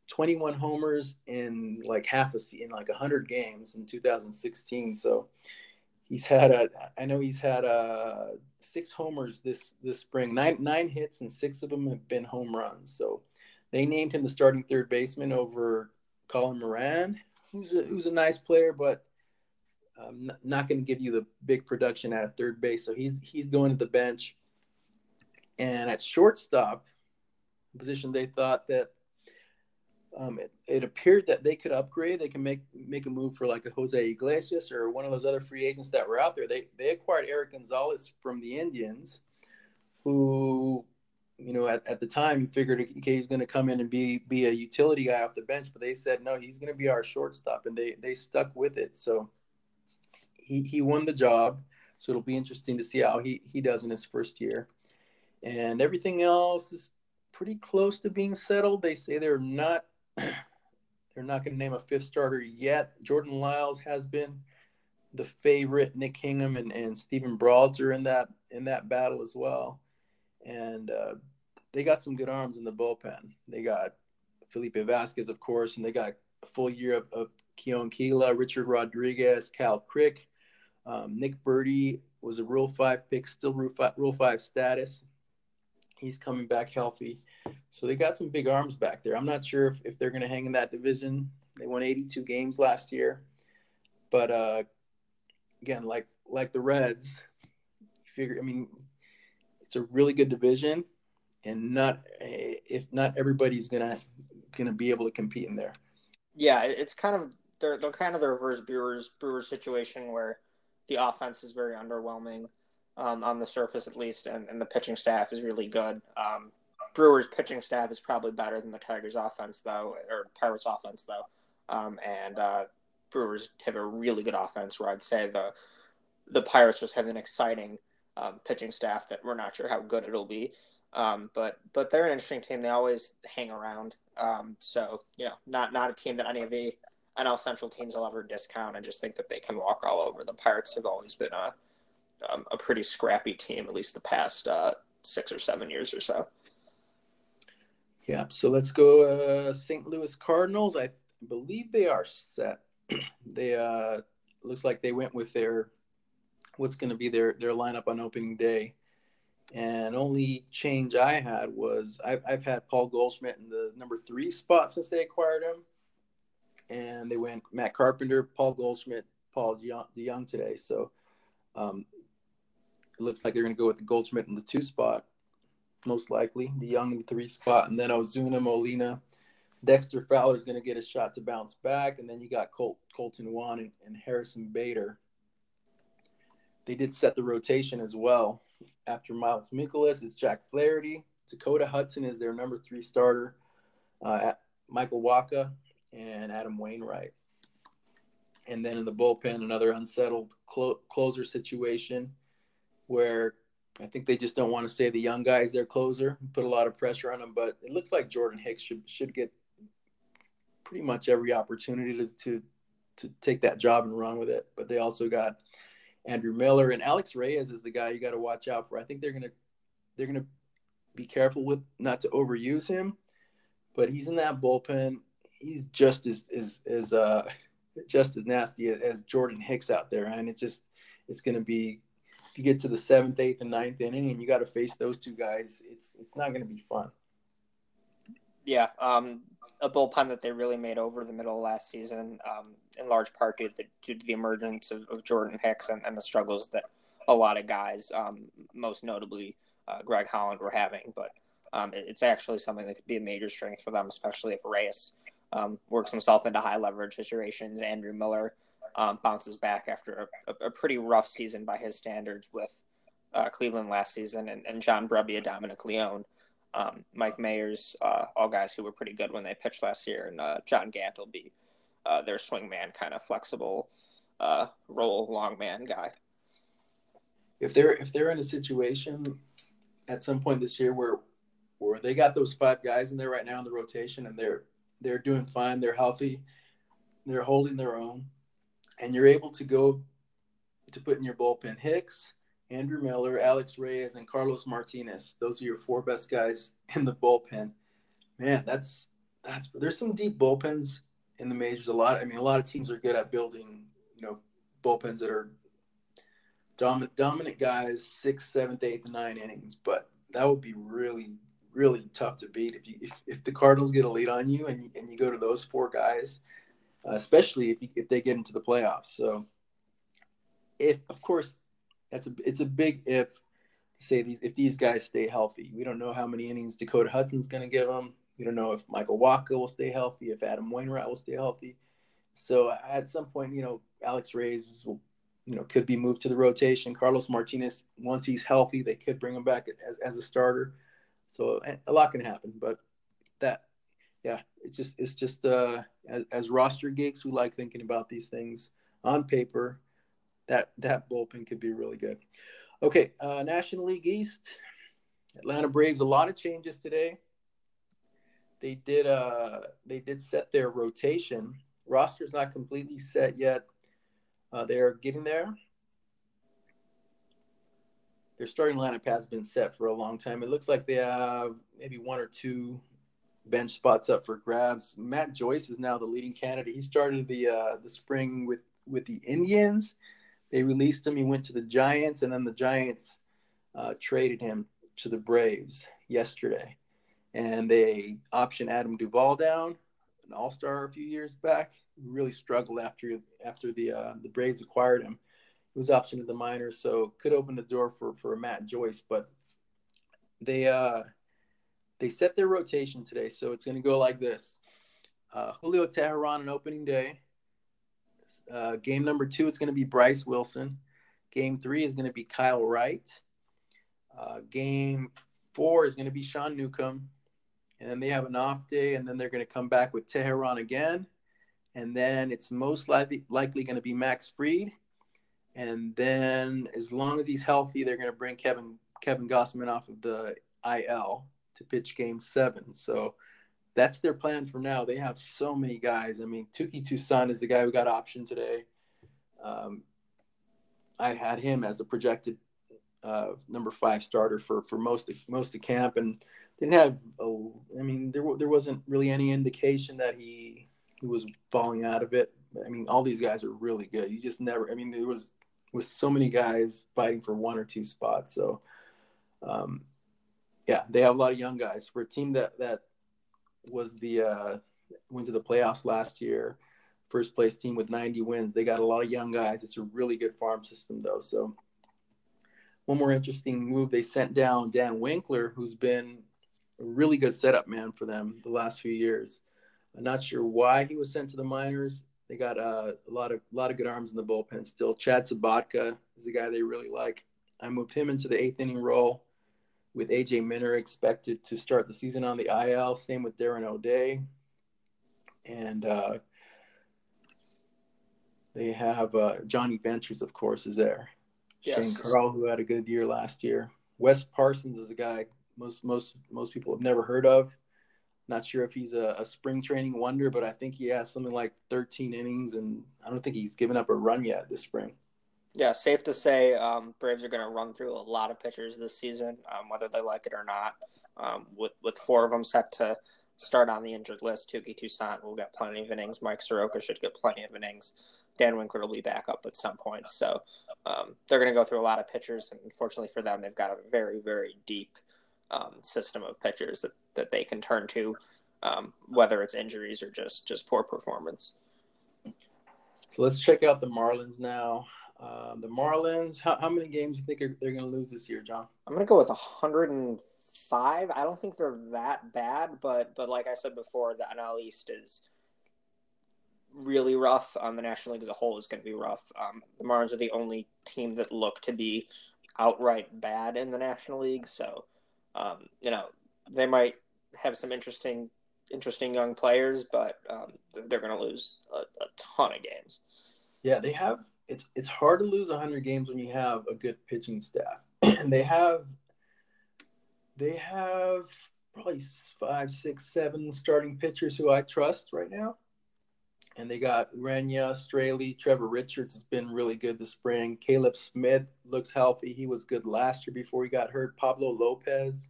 21 homers in like half a in like 100 games in 2016. So he's had a I know he's had a uh, six homers this this spring, nine nine hits, and six of them have been home runs. So they named him the starting third baseman over Colin Moran, who's a, who's a nice player, but um, not, not going to give you the big production at third base. So he's he's going to the bench. And at shortstop, position they thought that um, it, it, appeared that they could upgrade. They can make make a move for like a Jose Iglesias or one of those other free agents that were out there. They they acquired Erik Gonzalez from the Indians, who, you know, at, at the time you figured okay, he's going to come in and be be a utility guy off the bench, but they said no, he's going to be our shortstop, and they they stuck with it. So he he won the job. So it'll be interesting to see how he he does in his first year, and everything else is pretty close to being settled. They say they're not they're not going to name a fifth starter yet. Jordan Lyles has been the favorite. Nick Kingham and, and Steven Brault are in that in that battle as well. And uh, they got some good arms in the bullpen. They got Felipe Vasquez, of course, and they got a full year of, of Keone Kela, Richard Rodriguez, Kyle Crick. Um, Nick Burdi was a Rule 5 pick, still Rule 5, Rule 5 status. He's coming back healthy. So they got some big arms back there. I'm not sure if, if they're going to hang in that division. They won 82 games last year, but uh, again, like like the Reds, figure. I mean, it's a really good division, and not if not everybody's gonna gonna be able to compete in there. Yeah, it's kind of they're they're kind of the reverse Brewers Brewers situation where the offense is very underwhelming um, on the surface at least, and, and the pitching staff is really good. Um, Brewers pitching staff is probably better than the Tigers offense though, or Pirates offense though. Um, and uh, Brewers have a really good offense where I'd say the the Pirates just have an exciting um, pitching staff that we're not sure how good it'll be. Um, but but they're an interesting team. They always hang around. Um, so you know, not not a team that any of the NL Central teams will ever discount. I just think that they can walk all over. The Pirates have always been a um, a pretty scrappy team, at least the past uh, six or seven years or so. Yeah, so let's go uh, St. Louis Cardinals. I believe they are set. they uh looks like they went with their what's going to be their their lineup on opening day. And only change I had was I've, I've had Paul Goldschmidt in the number three spot since they acquired him. And they went Matt Carpenter, Paul Goldschmidt, Paul DeJong today. So um, it looks like they're going to go with the Goldschmidt in the two spot most likely. DeJong in the three spot, and then Ozuna, Molina, Dexter Fowler is going to get a shot to bounce back, and then you got Colt, Kolten Wong and, and Harrison Bader. They did set the rotation as well. After Miles Mikolas, it's Jack Flaherty. Dakota Hudson is their number three starter. Uh, Michael Wacha and Adam Wainwright. And then in the bullpen, another unsettled clo- closer situation where I think they just don't want to say the young guy is their closer, put a lot of pressure on him. But it looks like Jordan Hicks should should get pretty much every opportunity to to, to take that job and run with it. But they also got Andrew Miller and Alex Reyes is the guy you got to watch out for. I think they're gonna they're gonna be careful with not to overuse him, but he's in that bullpen. He's just as as as uh just as nasty as Jordan Hicks out there, and it's just it's to be you get to the seventh, eighth, and ninth inning, and you got to face those two guys, it's it's not going to be fun. Yeah, um, a bullpen that they really made over the middle of last season, um, in large part due to the, due to the emergence of, of Jordan Hicks and, and, the struggles that a lot of guys, um, most notably uh, Greg Holland, were having. But um, it, it's actually something that could be a major strength for them, especially if Reyes um, works himself into high leverage situations. Andrew Miller um, bounces back after a, a, pretty rough season by his standards with uh, Cleveland last season, and, and John Brebbia, Dominic Leone, um, Mike Mayers, uh, all guys who were pretty good when they pitched last year, and uh, John Gant will be uh, their swingman, kind of flexible uh, role long man guy. If they're if they're in a situation at some point this year where where they got those five guys in there right now in the rotation and they're they're doing fine, they're healthy, they're holding their own, and you're able to go to put in your bullpen Hicks, Andrew Miller, Alex Reyes, and Carlos Martinez. Those are your four best guys in the bullpen. Man, that's that's there's some deep bullpens in the majors. A lot. I mean, a lot of teams are good at building, you know, bullpens that are dominant dominant guys, sixth, seventh, eighth, nine innings. But that would be really really tough to beat if you if, if the Cardinals get a lead on you and you, and you go to those four guys, especially if if they get into the playoffs. So, if of course, that's a it's a big if. Say these if these guys stay healthy, we don't know how many innings Dakota Hudson's going to give them. We don't know if Michael Wacha will stay healthy, if Adam Wainwright will stay healthy. So at some point, you know, Alex Reyes will, you know, could be moved to the rotation. Carlos Martinez, once he's healthy, they could bring him back as, as a starter. So a lot can happen, but that, yeah, it's just it's just uh, as, as roster geeks who like thinking about these things on paper, that that bullpen could be really good. Okay, uh, National League East, Atlanta Braves. A lot of changes today. They did uh they did set their rotation. Roster's not completely set yet. Uh, they're getting there their starting lineup has been set for a long time. It looks like they have maybe one or two bench spots up for grabs. Matt Joyce is now the leading candidate. He started the uh, the spring with with the Indians. They released him. He went to the Giants, and then the Giants uh, traded him to the Braves yesterday. And they optioned Adam Duvall down, an All Star a few years back. Really struggled after after the uh, the Braves acquired him He was optioned to the minors, so could open the door for for Matt Joyce. But they uh they set their rotation today, so it's going to go like this: uh, Julio Teheran on opening day. Uh, game number two, it's going to be Bryse Wilson. Game three is going to be Kyle Wright. Uh, game four is going to be Sean Newcomb. And then they have an off day, and then they're going to come back with Teheran again. And then it's most likely likely going to be Max Fried. and then as long as he's healthy, they're going to bring Kevin Kevin Gausman off of the IL to pitch Game Seven. So that's their plan for now. They have so many guys. I mean, Touki Toussaint is the guy who got optioned today. Um, I had him as a projected uh, number five starter for for most of, most of camp, and didn't have. A, I mean, there there wasn't really any indication that he he was falling out of it. I mean, all these guys are really good. You just never. I mean, there was with so many guys fighting for one or two spots. So, um, yeah, they have a lot of young guys for a team that that was the uh, went to the playoffs last year, first place team with 90 wins. They got a lot of young guys. It's a really good farm system though. So, one more interesting move they sent down Dan Winkler, who's been a really good setup man for them the last few years. I'm not sure why he was sent to the minors. They got uh, a lot of a lot of good arms in the bullpen still. Chad Sobotka is the guy they really like. I moved him into the eighth inning role with AJ Minter expected to start the season on the IL. Same with Darren O'Day. And uh, they have uh, Jonny Venters, of course, is there. Yes. Shane Carle, who had a good year last year. Wes Parsons is a guy most most most people have never heard of. Not sure if he's a, a, spring training wonder, but I think he has something like 13 innings, and I don't think he's given up a run yet this spring. Yeah, safe to say um, Braves are going to run through a lot of pitchers this season, um, whether they like it or not. Um, with with four of them set to start on the injured list, Touki Toussaint will get plenty of innings. Mike Soroka should get plenty of innings. Dan Winkler will be back up at some point. So um, they're going to go through a lot of pitchers, and unfortunately for them, they've got a very very deep um, system of pitchers that, that they can turn to, um, whether it's injuries or just just poor performance. So let's check out the Marlins now. Um, the Marlins, how, how many games do you think are, they're going to lose this year, John? I'm going to go with 105. I don't think they're that bad, but but like I said before, the NL East is really rough. Um, the National League as a whole is going to be rough. Um, the Marlins are the only team that look to be outright bad in the National League, so um, you know they might have some interesting interesting young players, but um, they're going to lose a, a ton of games. Yeah, they have. It's it's hard to lose 100 games when you have a good pitching staff, and they have they have probably five, six, seven starting pitchers who I trust right now. And they got Renya, Straily, Trevor Richards has been really good this spring. Caleb Smith looks healthy. He was good last year before he got hurt. Pablo Lopez.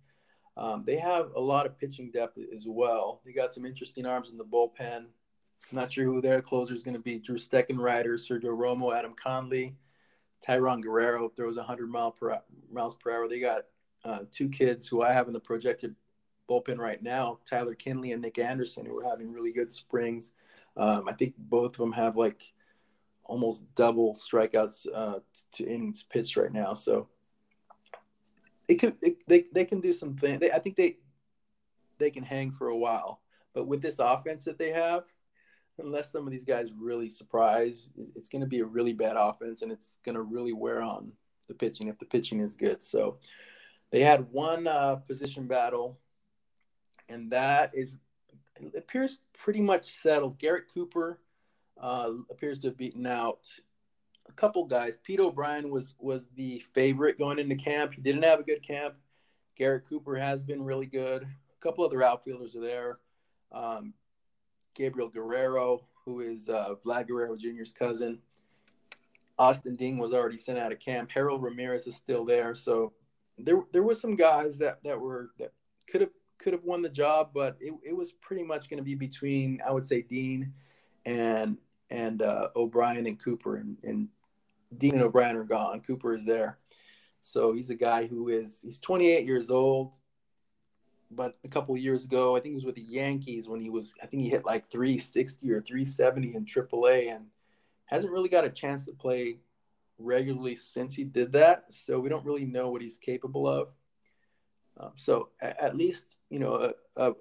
Um, they have a lot of pitching depth as well. They got some interesting arms in the bullpen. Not sure who their closer is going to be. Drew Steckenrider, Sergio Romo, Adam Conley, Tayron Guerrero throws 100 mile per, miles per hour. They got uh, two kids who I have in the projected bullpen right now, Tyler Kinley and Nick Anderson, who are having really good springs. Um, I think both of them have like almost double strikeouts uh, to innings pitched right now. So it can it, they they can do some things. I think they they can hang for a while, but with this offense that they have, unless some of these guys really surprise, it's going to be a really bad offense, and it's going to really wear on the pitching if the pitching is good. So they had one uh, position battle, and that is appears pretty much settled. Garrett Cooper uh, appears to have beaten out a couple guys. Pete O'Brien was was the favorite going into camp. He didn't have a good camp. Garrett Cooper has been really good. A couple other outfielders are there. Um, Gabriel Guerrero, who is uh, Vlad Guerrero Jr.'s cousin. Austin Dean was already sent out of camp. Harold Ramirez is still there. So there there were some guys that that were that could have could have won the job, but it, it was pretty much going to be between I would say Dean and and uh, O'Brien and Cooper, and, and Dean and O'Brien are gone. Cooper is there, so he's a guy who is he's 28 years old. But a couple years ago, I think he was with the Yankees when he was I think he hit like 360 or 370 in AAA, and hasn't really got a chance to play regularly since he did that. So we don't really know what he's capable of. Um, so at, at, least you know a, a,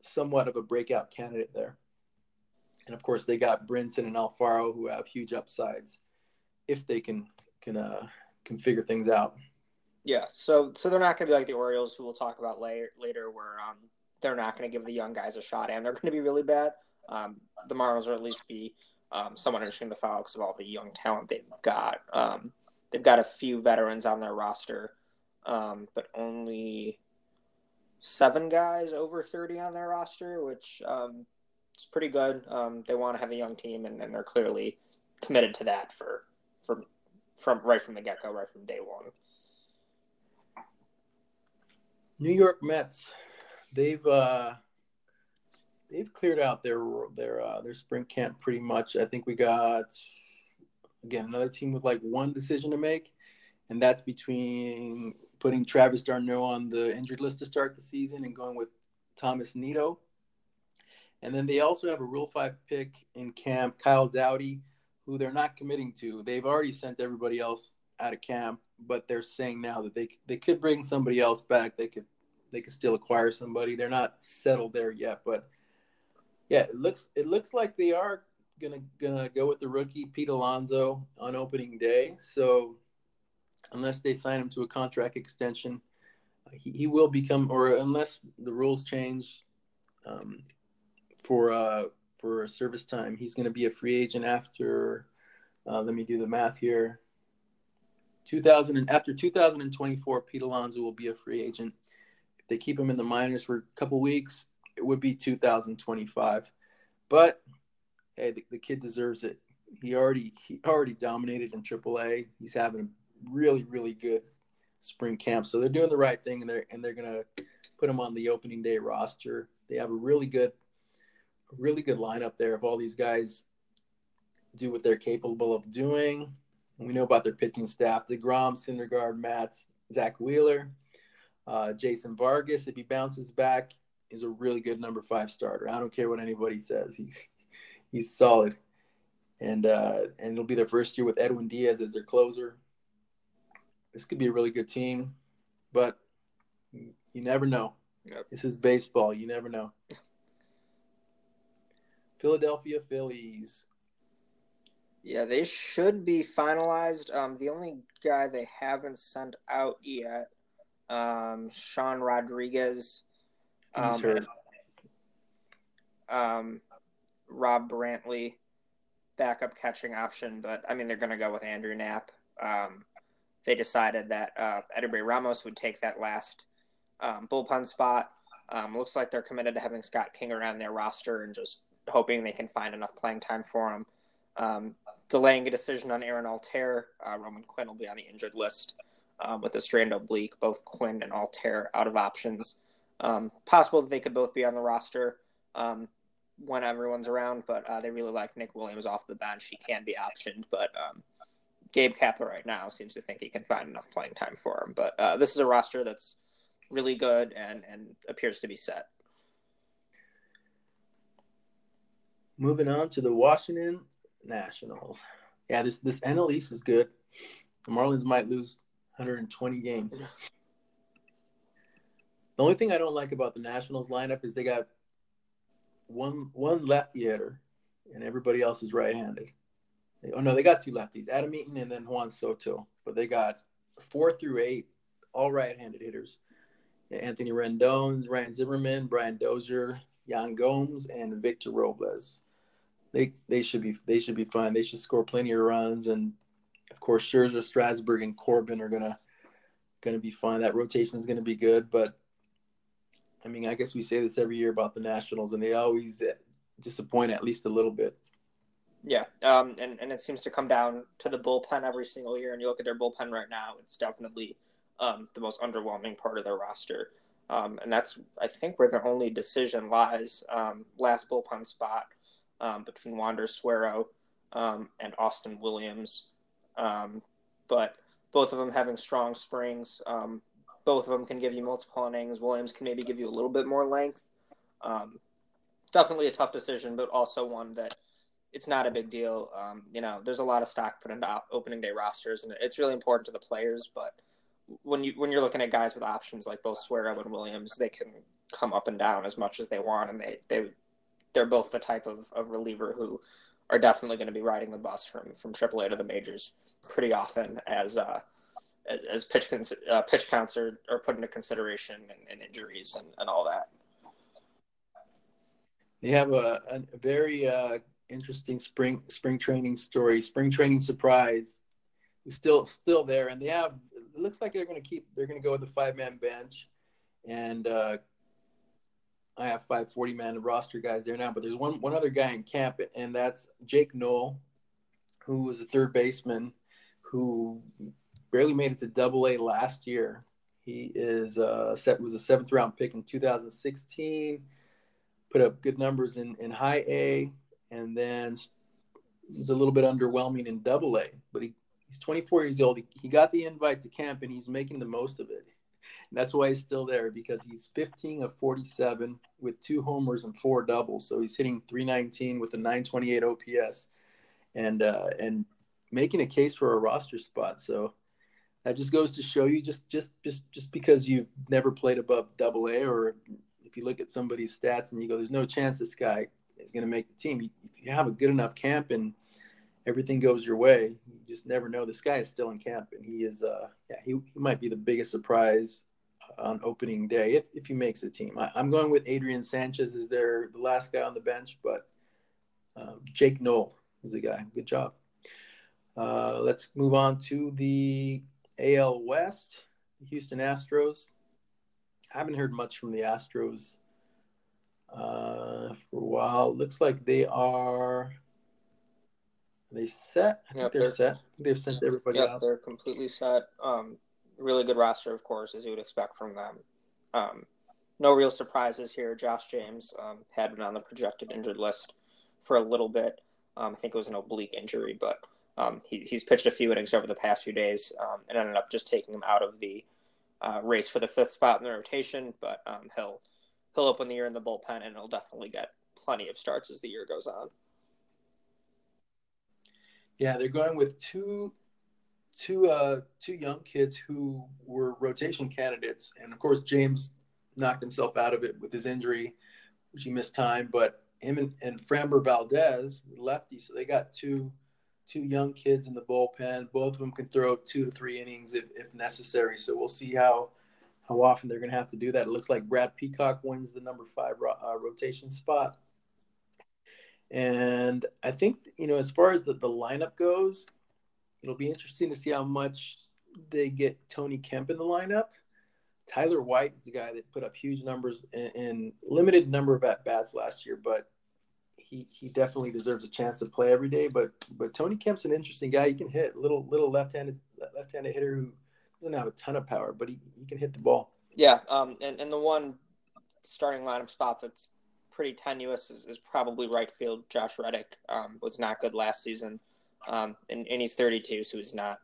somewhat of a breakout candidate there. And of course, they got Brinson and Alfaro who have huge upsides if they can can uh, can figure things out. Yeah, so so they're not going to be like the Orioles, who we'll talk about later. Later, where um, they're not going to give the young guys a shot, and they're going to be really bad. Um, the Marlins will at least be um, somewhat interesting to follow because of all the young talent they've got. Um, they've got a few veterans on their roster, um, but only seven guys over 30 on their roster, which um, is pretty good. Um, they want to have a young team, and, and, they're clearly committed to that for, for from right from the get go, right from day one. New York Mets, they've uh, they've cleared out their their uh, their spring camp pretty much. I think we got again another team with like one decision to make, and that's between putting Travis d'Arnaud on the injured list to start the season and going with Thomas Nido. And then they also have a Rule Five pick in camp, Kyle Dowdy, who they're not committing to. They've already sent everybody else out of camp, but they're saying now that they they could bring somebody else back. They could they could still acquire somebody. They're not settled there yet, but yeah, it looks it looks like they are gonna gonna go with the rookie Pete Alonso on opening day. So unless they sign him to a contract extension, he, he will become, or unless the rules change um, for uh, for service time, he's to be a free agent after. Uh, let me do the math here. 2000 and after 2024, Pete Alonso will be a free agent. If they keep him in the minors for a couple weeks, it would be 2025. But hey, the, the kid deserves it. He already he already dominated in AAA. He's having a really really good spring camp. So they're doing the right thing, and they're and they're gonna put him on the opening day roster. They have a really good, really good lineup there of all these guys do what they're capable of doing. We know about their pitching staff: Degrom, Syndergaard, Matz, Zack Wheeler, uh, Jason Vargas. If he bounces back, is a really good number five starter. I don't care what anybody says. He's he's solid, and uh, and it'll be their first year with Edwin Diaz as their closer. This could be a really good team, but You never know. Yep. This is baseball. You never know. Philadelphia Phillies. Yeah, they should be finalized. Um, the only guy they haven't sent out yet, um, Sean Rodriguez. Um, um, Rob Brantley, backup catching option, but I mean they're going to go with Andrew Knapp. Um, they decided that uh, Eddie Ramos would take that last um, bullpen spot. Um, looks like they're committed to having Scott King around their roster and just hoping they can find enough playing time for him. Um, delaying a decision on Aaron Altherr, uh, Roman Quinn will be on the injured list um, with a strained oblique. Both Quinn and Altherr out of options. Um, possible that they could both be on the roster um, when everyone's around, but uh, they really like Nick Williams off the bench. He can be optioned, but um, Gabe Kapler right now seems to think he can find enough playing time for him. But uh, this is a roster that's really good and, and appears to be set. Moving on to the Washington Nationals. Yeah, this this NL is good. The Marlins might lose 120 games. The only thing I don't like about the Nationals lineup is they got one one lefty hitter, and everybody else is right-handed. Oh no, they got two lefties, Adam Eaton and then Juan Soto. But they got four through eight, all right-handed hitters. Anthony Rendon, Ryan Zimmerman, Brian Dozier, Yan Gomes, and Victor Robles. They they should be they should be fine. They should score plenty of runs, and of course Scherzer, Strasburg, and Corbin are gonna gonna be fine. That rotation is gonna be good, but I mean, I guess we say this every year about the Nationals, and they always disappoint at least a little bit. Yeah, um, and and it seems to come down to the bullpen every single year. And you look at their bullpen right now; it's definitely um, the most underwhelming part of their roster. Um, and that's, I think, where their only decision lies. Um, last bullpen spot um, between Wander Suero um, and Austin Williams. Um, but both of them having strong springs. Um, both of them can give you multiple innings. Williams can maybe give you a little bit more length. Um, definitely a tough decision, but also one that it's not a big deal. Um, you know, there's a lot of stock put into opening day rosters, and it's really important to the players. But when you when you're looking at guys with options like both Suero and Williams, they can come up and down as much as they want, and they they they're both the type of, of reliever who are definitely going to be riding the bus from from AAA to the majors pretty often as uh, as pitch uh, pitch counts are, are put into consideration and, and injuries and, and all that. They have a, a very uh, interesting spring spring training story, spring training surprise. Who's still still there, and they have. It looks like they're going to keep. They're going to go with the five man bench, and uh, I have five forty man roster guys there now. But there's one one other guy in camp, and that's Jake Noll, who was a third baseman, who barely made it to Double A last year. He is uh, set was a seventh round pick in 2016. Put up good numbers in, in high A, and then was a little bit underwhelming in Double A. But he, he's 24 years old. He, he got the invite to camp, and he's making the most of it. That's why he's still there because he's 15 of 47 with two homers and four doubles. So he's hitting 319 with a 928 OPS, and uh, and making a case for a roster spot. So that just goes to show you just just just just because you've never played above double A or if you look at somebody's stats and you go there's no chance this guy is going to make the team if you have a good enough camp and everything goes your way you just never know this guy is still in camp and he is uh yeah he, he might be the biggest surprise on opening day if, if he makes the team I, am going with adrian sanchez as their the last guy on the bench but um, jake noll is the guy good job uh, let's move on to the AL West, Houston Astros. I haven't heard much from the Astros uh, for a while. Looks like they are. They set? I think Yep, they're, they're- set. They've sent everybody Yep, out. they're completely set. Um, really good roster, of course, as you would expect from them. Um, no real surprises here. Josh James um, had been on the projected injured list for a little bit. Um, I think it was an oblique injury, but um, he, he's pitched a few innings over the past few days um, and ended up just taking him out of the uh, race for the fifth spot in the rotation. But um, he'll he'll open the year in the bullpen, and he'll definitely get plenty of starts as the year goes on. Yeah, they're going with two, two, uh, two young kids who were rotation candidates, and of course James knocked himself out of it with his injury, which he missed time. But him and, and Framber Valdez, lefty, so they got two two young kids in the bullpen. Both of them can throw two to three innings if, if necessary. So we'll see how how often they're going to have to do that. It looks like Brad Peacock wins the number five uh, rotation spot. And I think, you know, as far as the, the lineup goes, it'll be interesting to see how much they get Tony Kemp in the lineup. Tyler White is the guy that put up huge numbers and, limited number of at bats last year, but he he definitely deserves a chance to play every day. But but Tony Kemp's an interesting guy. He can hit little little left-handed left-handed hitter who doesn't have a ton of power, but he, he can hit the ball. Yeah, um, and and the one starting lineup spot that's pretty tenuous is, is probably right field. Josh Reddick um, was not good last season, um, and, and he's 32, so he's not.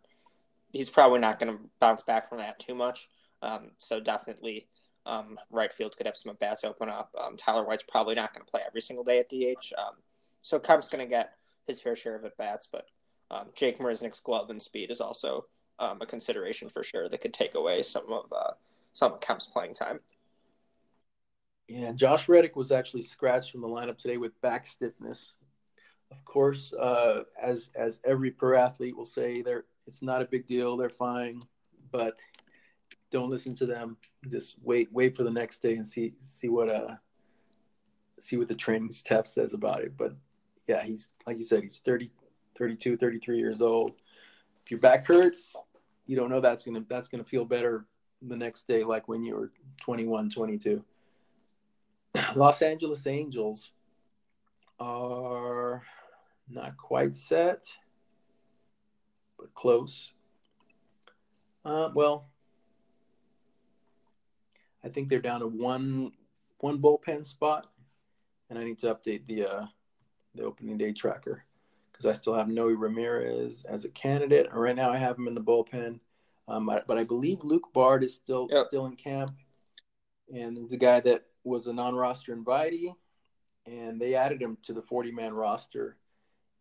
He's probably not going to bounce back from that too much. Um, so definitely, um, right field could have some bats open up. Um, Tyler White's probably not going to play every single day at DH. Um, so Kemp's going to get his fair share of at bats, but um, Jake Marisnick's glove and speed is also um, a consideration for sure that could take away some of uh, some of Kemp's playing time. Yeah, Josh Reddick was actually scratched from the lineup today with back stiffness. Of course, uh, as as every pro athlete will say, they're it's not a big deal. They're fine, but don't listen to them. Just wait, wait for the next day and see see what uh see what the training staff says about it. But yeah, he's like you said, he's 30, 32, 33 years old. If your back hurts, you don't know that's gonna that's gonna feel better the next day, like when you were 21, 22. Los Angeles Angels are not quite set, but close. Uh, well, I think they're down to one one bullpen spot, and I need to update the uh, the opening day tracker because I still have Noe Ramirez as a candidate. Right now, I have him in the bullpen, um, but I believe Luke Bard is still yep. still in camp, and he's a guy that was a non-roster invitee, and they added him to the 40-man roster,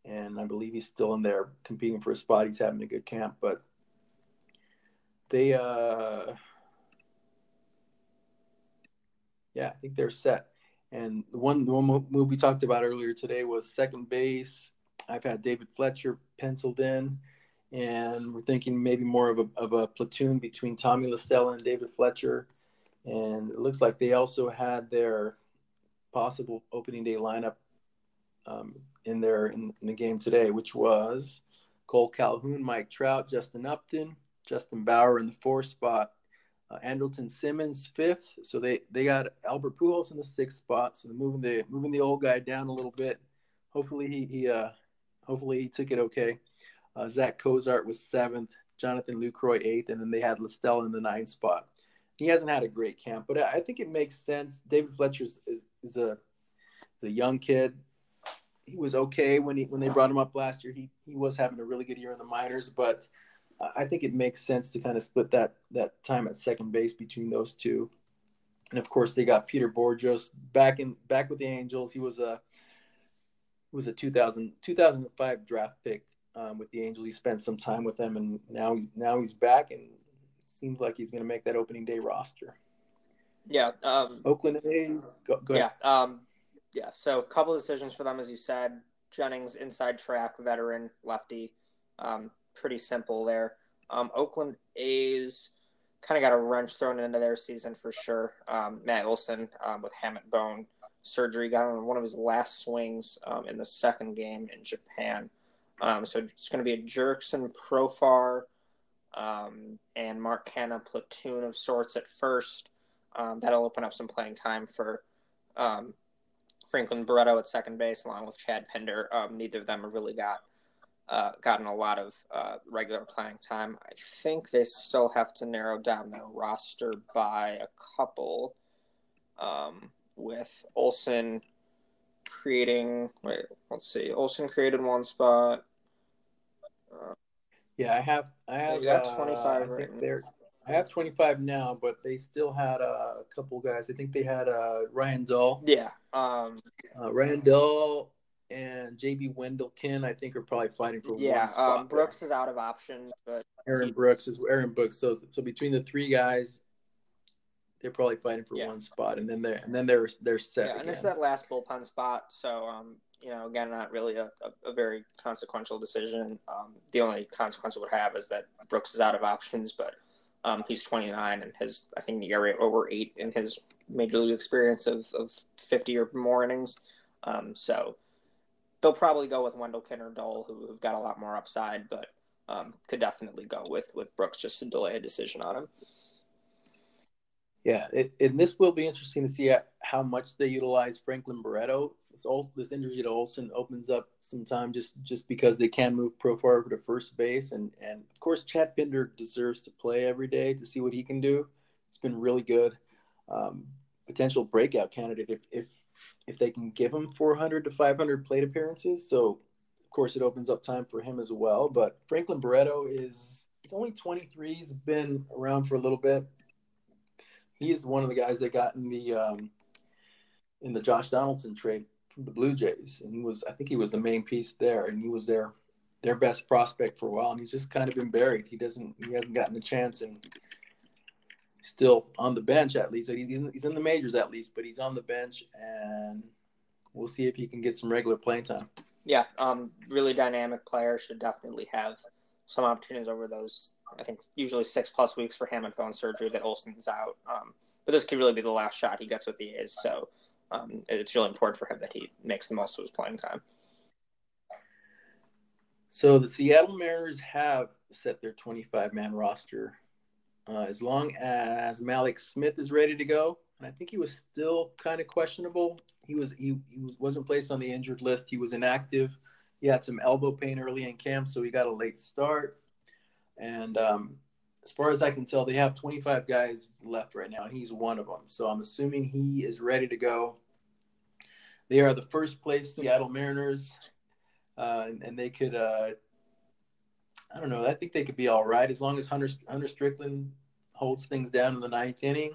and I believe he's still in there competing for a spot. He's having a good camp, but they uh yeah, I think they're set. And the one, the one move we talked about earlier today was second base. I've had David Fletcher penciled in, and we're thinking maybe more of a, of a platoon between Tommy La Stella and David Fletcher. And it looks like they also had their possible opening day lineup um, in there in, in, the game today, which was Cole Calhoun, Mike Trout, Justin Upton, Justin Bour in the four spot, uh, Andrelton Simmons fifth. So they they got Albert Pujols in the sixth spot. So they're moving the moving the old guy down a little bit. Hopefully he he uh hopefully he took it okay. Uh, Zach Cozart was seventh, Jonathan Lucroy eighth, and then they had La Stella in the ninth spot. He hasn't had a great camp, but I think it makes sense. David Fletcher is, is, is a a young kid. He was okay when he when they brought him up last year. He he was having a really good year in the minors, but I think it makes sense to kind of split that that time at second base between those two. And of course, they got Peter Bourjos back in back with the Angels. He was a was a 2000, 2005 draft pick um, with the Angels. He spent some time with them, and now he's now he's back, and seems like he's going to make that opening day roster. Yeah, um, Oakland A's. Go, go yeah, um, yeah. So a couple decisions for them, as you said. Jennings, inside track veteran lefty. Um, pretty simple there. Um, Oakland A's kind of got a wrench thrown into their season for sure. Um, Matt Olson um, with hamate bone surgery got on one of his last swings um, in the second game in Japan. Um, so it's going to be a Jurickson Profar um, and Mark Canha platoon of sorts at first. that'll open up some playing time for Franklin Barreto at second base, along with Chad Pinder. neither of them have really got uh, gotten a lot of uh, regular playing time. I think they still have to narrow down their roster by a couple, um, with Olson creating. Wait, let's see. Olson created one spot. Uh, yeah, I have. I have. You got twenty five. Uh, I think they're. I have 25 now, but they still had uh, a couple guys. I think they had uh, Ryan Dull. Yeah. Um, uh, Ryan Dull and JB Wendelken, I think, are probably fighting for yeah, one spot. Um, Brooks there. is out of option, but Aaron Brooks is Aaron Brooks. So, so between the three guys, they're probably fighting for yeah. one spot, and then they're and then they're they're set. Yeah, again. and it's that last bullpen spot. So um, you know, again, not really a, a, a very consequential decision. Um, the only consequence it would have is that Brooks is out of options, but um, he's 29 and has I think the area over eight in his major league experience of, of 50 or more innings. Um, so they'll probably go with Wendell or Dole, who, have got a lot more upside, but um, could definitely go with with Brooks just to delay a decision on him. Yeah, it, and this will be interesting to see how much they utilize Franklin Barreto. This, this injury to Olson opens up some time just just because they can move Profar to first base, and and of course Chad Pinder deserves to play every day to see what he can do. It's been really good. Um, potential breakout candidate if if if they can give him 400 to 500 plate appearances. So of course it opens up time for him as well. But Franklin Barreto is he's only 23. He's been around for a little bit he is one of the guys that got in the um, in the Josh Donaldson trade from the Blue Jays, and he was I think he was the main piece there, and he was their their best prospect for a while, and he's just kind of been buried. He doesn't he hasn't gotten a chance, and still on the bench at least. He's in, he's in the majors at least, but he's on the bench, and we'll see if he can get some regular playing time. Yeah, um, really dynamic player. Should definitely have some opportunities over those. I think usually six plus weeks for him and surgery that Olson's out. Um, but this could really be the last shot he gets with the A's. So um, it's really important for him that he makes the most of his playing time. So the Seattle Mariners have set their 25 man roster. Uh, as long as Mallex Smith is ready to go, and I think he was still kind of questionable. He was he, he was, wasn't placed on the injured list. He was inactive he had some elbow pain early in camp, so he got a late start. And um, as far as I can tell, they have 25 guys left right now, and he's one of them. So I'm assuming he is ready to go. They are the first place Seattle Mariners, uh, and, and, they could, uh, I don't know, I think they could be all right as long as Hunter, Hunter Strickland holds things down in the ninth inning.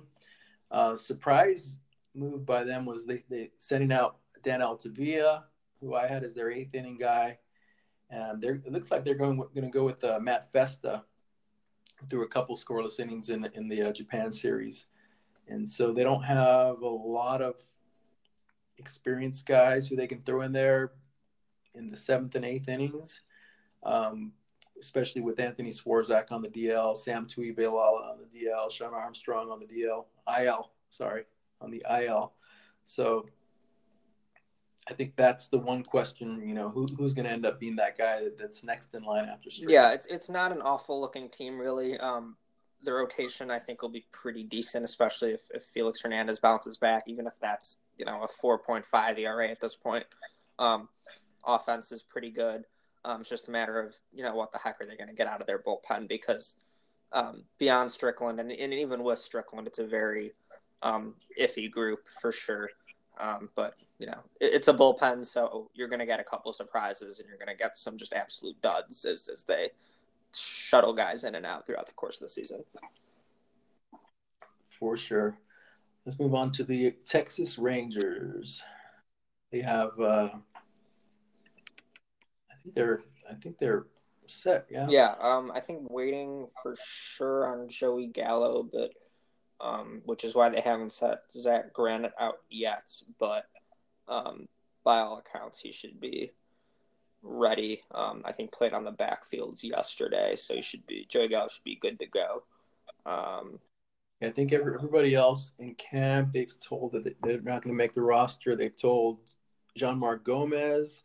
Uh, surprise move by them was they, they sending out Dan Altavilla who I had as their eighth inning guy. And it looks like they're going going to go with uh, Matt Festa through a couple scoreless innings in in the uh, Japan series, and so they don't have a lot of experienced guys who they can throw in there in the seventh and eighth innings, um, especially with Anthony Swarzak on the DL, Sam Tuivailala on the DL, Shawn Armstrong on the DL, IL, sorry, on the IL. So I think that's the one question. You know, who, who's going to end up being that guy that, that's next in line after Strickland? Yeah, it's it's not an awful looking team really. Um, the rotation I think will be pretty decent, especially if, if Felix Hernandez bounces back, even if that's you know a four point five ERA at this point. Um, offense is pretty good. Um, it's just a matter of you know what the heck are they going to get out of their bullpen because um, beyond Strickland and, and even with Strickland, it's a very um, iffy group for sure. Um, but you know, it, it's a bullpen, so you're going to get a couple surprises, and you're going to get some just absolute duds as as they shuttle guys in and out throughout the course of the season. For sure. Let's move on to the Texas Rangers. They have, uh, I think they're, I think they're set. Yeah. Yeah. Um, I think waiting for sure on Joey Gallo, but um, which is why they haven't set Zach Granite out yet. But um, by all accounts, he should be ready. Um, I think played on the backfields yesterday, so he should be Joey Gallo should be good to go. Um, I think every, everybody else in camp they've told that they're not going to make the roster. They've told Jeanmar Gomez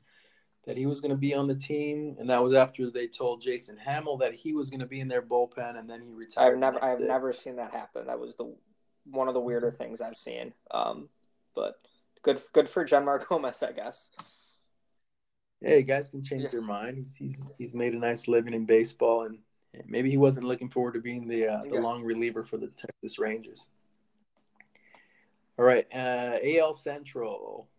that he was going to be on the team, and that was after they told Jason Hammel that he was going to be in their bullpen, and then he retired. I've never, I've day. never seen that happen. That was the one of the weirder mm-hmm. things I've seen. Um, but good, good for Jeanmar Gomez, I guess. Hey, guys can change yeah. their mind. He's, he's he's made a nice living in baseball, and maybe he wasn't looking forward to being the uh, the yeah. long reliever for the Texas Rangers. All right, uh, AL Central,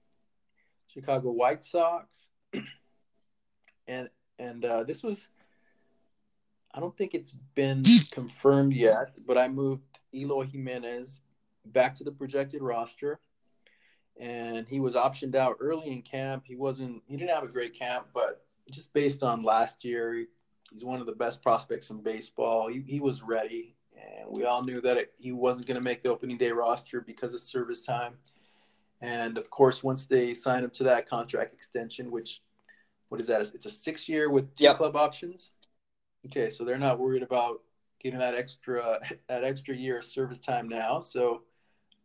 Chicago White Sox and and uh, this was I don't think it's been confirmed yet, but I moved Eloy Jimenez back to the projected roster, and he was optioned out early in camp. He wasn't he didn't have a great camp, but just based on last year, he's one of the best prospects in baseball. He, he was ready, and we all knew that it, he wasn't going to make the opening day roster because of service time. And of course, once they sign him to that contract extension, which what is that? It's a six year with two yep. club options. Okay, so they're not worried about getting that extra that extra year of service time now. So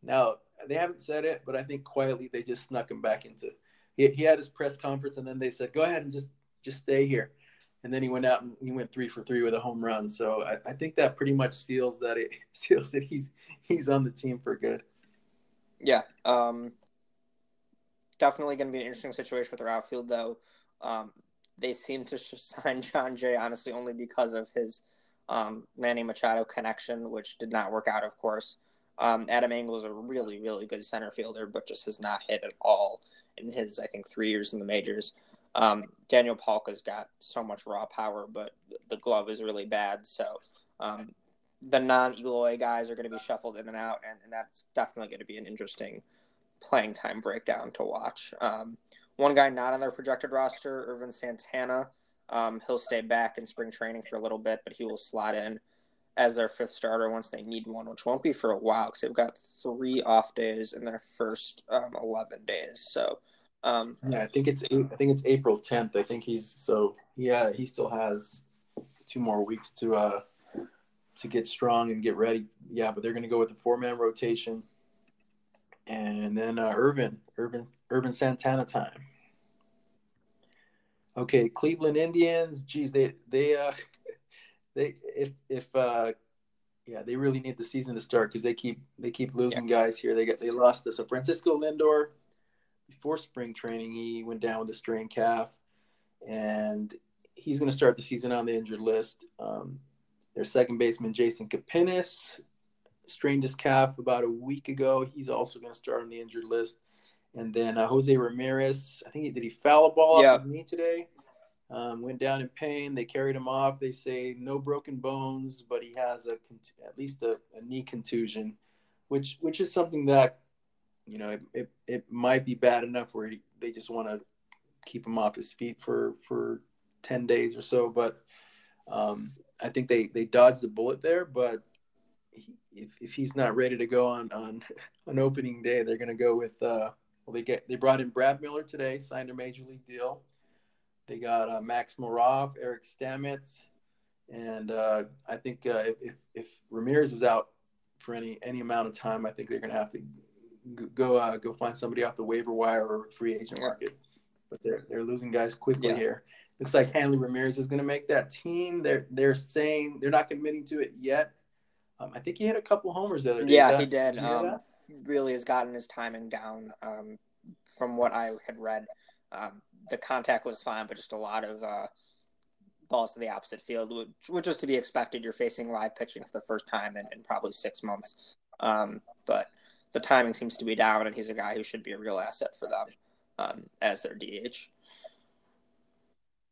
now they haven't said it, but I think quietly they just snuck him back into. He, he had his press conference, and then they said, "Go ahead and just just stay here." And then he went out and he went three for three with a home run. So I, I think that pretty much seals that it seals that he's he's on the team for good. Yeah, um, definitely going to be an interesting situation with their outfield, though. Um, they seem to sign Jon Jay honestly only because of his um, Manny Machado connection, which did not work out, of course. Um, Adam Engel is a really, really good center fielder, but just has not hit at all in his, I think, three years in the majors. Um, Daniel Palka's got so much raw power, but the glove is really bad. So um, the non Eloy guys are going to be shuffled in and out, and, and that's definitely going to be an interesting playing time breakdown to watch. Um, one guy not on their projected roster, Ervin Santana. Um, he'll stay back in spring training for a little bit, but he will slot in as their fifth starter once they need one, which won't be for a while because they've got three off days in their first um, eleven days. So, um, yeah, I think it's I think it's April tenth. I think he's so yeah he still has two more weeks to uh to get strong and get ready. Yeah, but they're going to go with the four man rotation, and then uh, Ervin Ervin Santana time. Okay, Cleveland Indians. Geez, they they uh they if if uh yeah they really need the season to start because they keep they keep losing yeah. guys here. They got they lost this. So Francisco Lindor before spring training he went down with a strained calf, and he's going to start the season on the injured list. Um, their second baseman Jason Kipnis strained his calf about a week ago. He's also going to start on the injured list. And then uh, Jose Ramirez, I think he did he foul a ball yeah. off his knee today. Um, went down in pain. They carried him off. They say no broken bones, but he has a at least a, a knee contusion, which which is something that you know it, it, it might be bad enough where he, they just want to keep him off his feet for for ten days or so. But um, I think they they dodged the bullet there. But if if he's not ready to go on on on opening day, they're going to go with. Uh, well, they get they brought in Brad Miller today, signed a major league deal. They got uh, Max Moroff, Eric Stamets, and uh, I think uh, if if Ramirez is out for any any amount of time, I think they're going to have to go uh, go find somebody off the waiver wire or free agent market. But they're they're losing guys quickly yeah. here. Looks like Hanley Ramirez is going to make that team. They're they're saying they're not committing to it yet. Um, I think he hit a couple homers the other day. Yeah, that, he did. did um, really has gotten his timing down. Um, from what I had read, um, the contact was fine, but just a lot of uh, balls to the opposite field, which, which is to be expected. You're facing live pitching for the first time in, in probably six months. Um, but the timing seems to be down, and he's a guy who should be a real asset for them um, as their DH.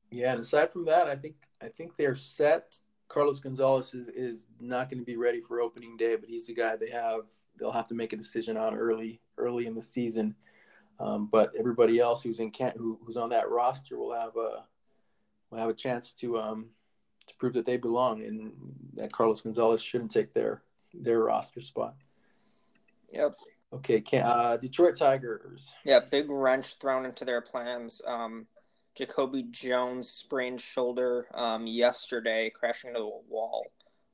Yeah, and aside from that, I think I think they're set. Carlos Gonzalez is, is not going to be ready for opening day, but he's a guy they have they'll have to make a decision on early early in the season. Um, but everybody else who's in Kent, who, who's on that roster will have a will have a chance to um, to prove that they belong and that Carlos Gonzalez shouldn't take their their roster spot. Yep. Okay, can, uh, Detroit Tigers. Yeah, big wrench thrown into their plans. Um, Jacoby Jones sprained shoulder um, yesterday, crashing into a wall.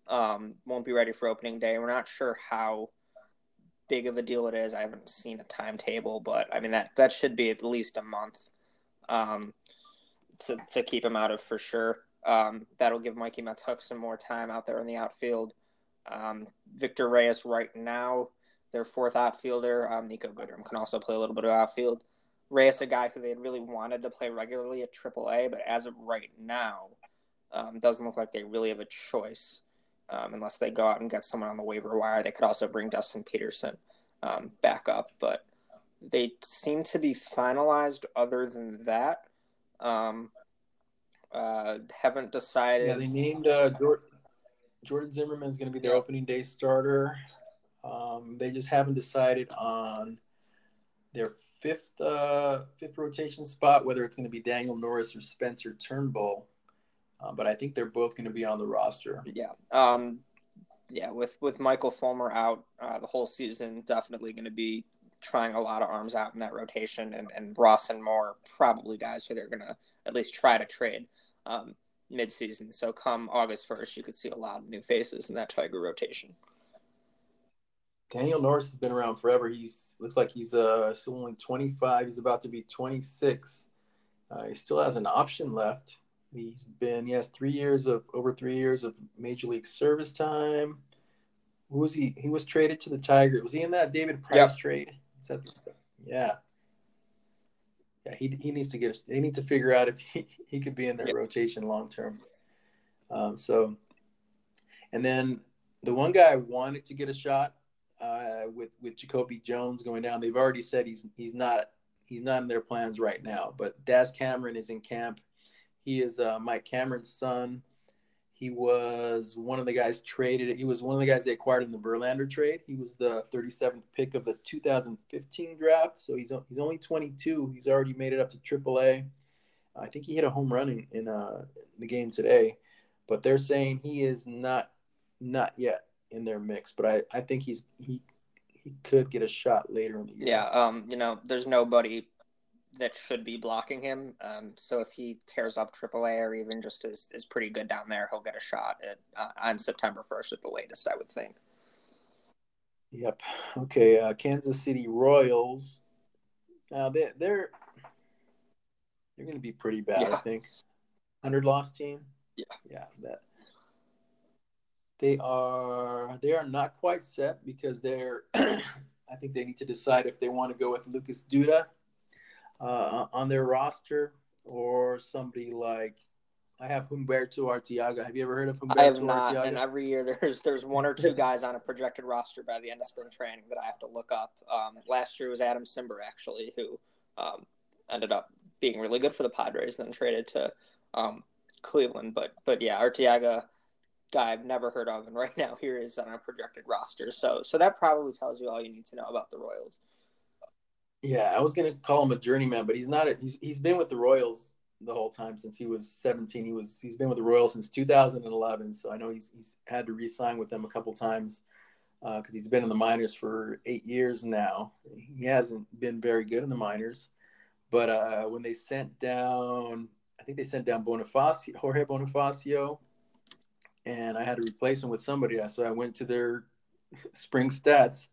Um, won't be ready for opening day. We're not sure how big of a deal it is. I haven't seen a timetable, but I mean that that should be at least a month um, to to keep him out of for sure. Um, that'll give Mikey Mahtook some more time out there in the outfield. Um, Victor Reyes right now, their fourth outfielder. Um, Niko Goodrum can also play a little bit of outfield. Reyes, a guy who they had really wanted to play regularly at AAA, but as of right now, um, doesn't look like they really have a choice um, unless they go out and get someone on the waiver wire. They could also bring Dustin Peterson um, back up, but they seem to be finalized. Other than that, um, uh, haven't decided. Yeah, they named uh, Jordan, Jordan Zimmermann is going to be their opening day starter. Um, they just haven't decided on their fifth uh, fifth rotation spot, whether it's going to be Daniel Norris or Spencer Turnbull. Uh, but I think they're both going to be on the roster. Yeah. Um, yeah, with with Michael Fulmer out uh, the whole season, definitely going to be trying a lot of arms out in that rotation, and and Ross and Moore probably guys who they're going to at least try to trade um, mid-season. So come August first, you could see a lot of new faces in that Tiger rotation. Daniel Norris has been around forever. He's looks like he's uh still only 25. He's about to be 26. Uh, he still has an option left. He's been he has three years of over three years of major league service time. Who was he? He was traded to the Tigers. Was he in that David Price yep. trade? Yeah. Yeah, he, he needs to get. They need to figure out if he, he could be in their yep. rotation long term. Um, so, and then the one guy I wanted to get a shot uh, with with Jacoby Jones going down. They've already said he's he's not he's not in their plans right now. But Daz Cameron is in camp. He is uh, Mike Cameron's son. He was one of the guys traded. He was one of the guys they acquired in the Verlander trade. He was the 37th pick of the 2015 draft. So he's he's only 22. He's already made it up to AAA. I think he hit a home run in, in uh, the game today, but they're saying he is not not yet in their mix, but I, I think he's he he could get a shot later in the year. Yeah, um, you know, there's nobody that should be blocking him. Um, so if he tears up AAA or even just is is pretty good down there, he'll get a shot at, uh, on September 1st at the latest, I would think. Yep. Okay. Uh, Kansas City Royals. Now they they're they're going to be pretty bad, yeah. I think. Hundred loss team. Yeah. Yeah. That they are they are not quite set because they're I think they need to decide if they want to go with Lucas Duda uh, on their roster or somebody like I have Humberto Arteaga. Have you ever heard of Humberto I have not, Arteaga? and every year there's there's one or two guys on a projected roster by the end of spring training that I have to look up. Um, last year was Adam Cimber actually, who um, ended up being really good for the Padres, and then traded to um, Cleveland. But but yeah, Arteaga guy I've never heard of, and right now here is on a projected roster. So so that probably tells you all you need to know about the Royals. Yeah, I was gonna call him a journeyman, but he's not. A, he's he's been with the Royals the whole time since he was 17. He was he's been with the Royals since 2011. So I know he's he's had to re-sign with them a couple times because uh, he's been in the minors for eight years now. He hasn't been very good in the minors, but uh, when they sent down, I think they sent down Bonifacio, Jorge Bonifacio and I had to replace him with somebody. So I went to their spring stats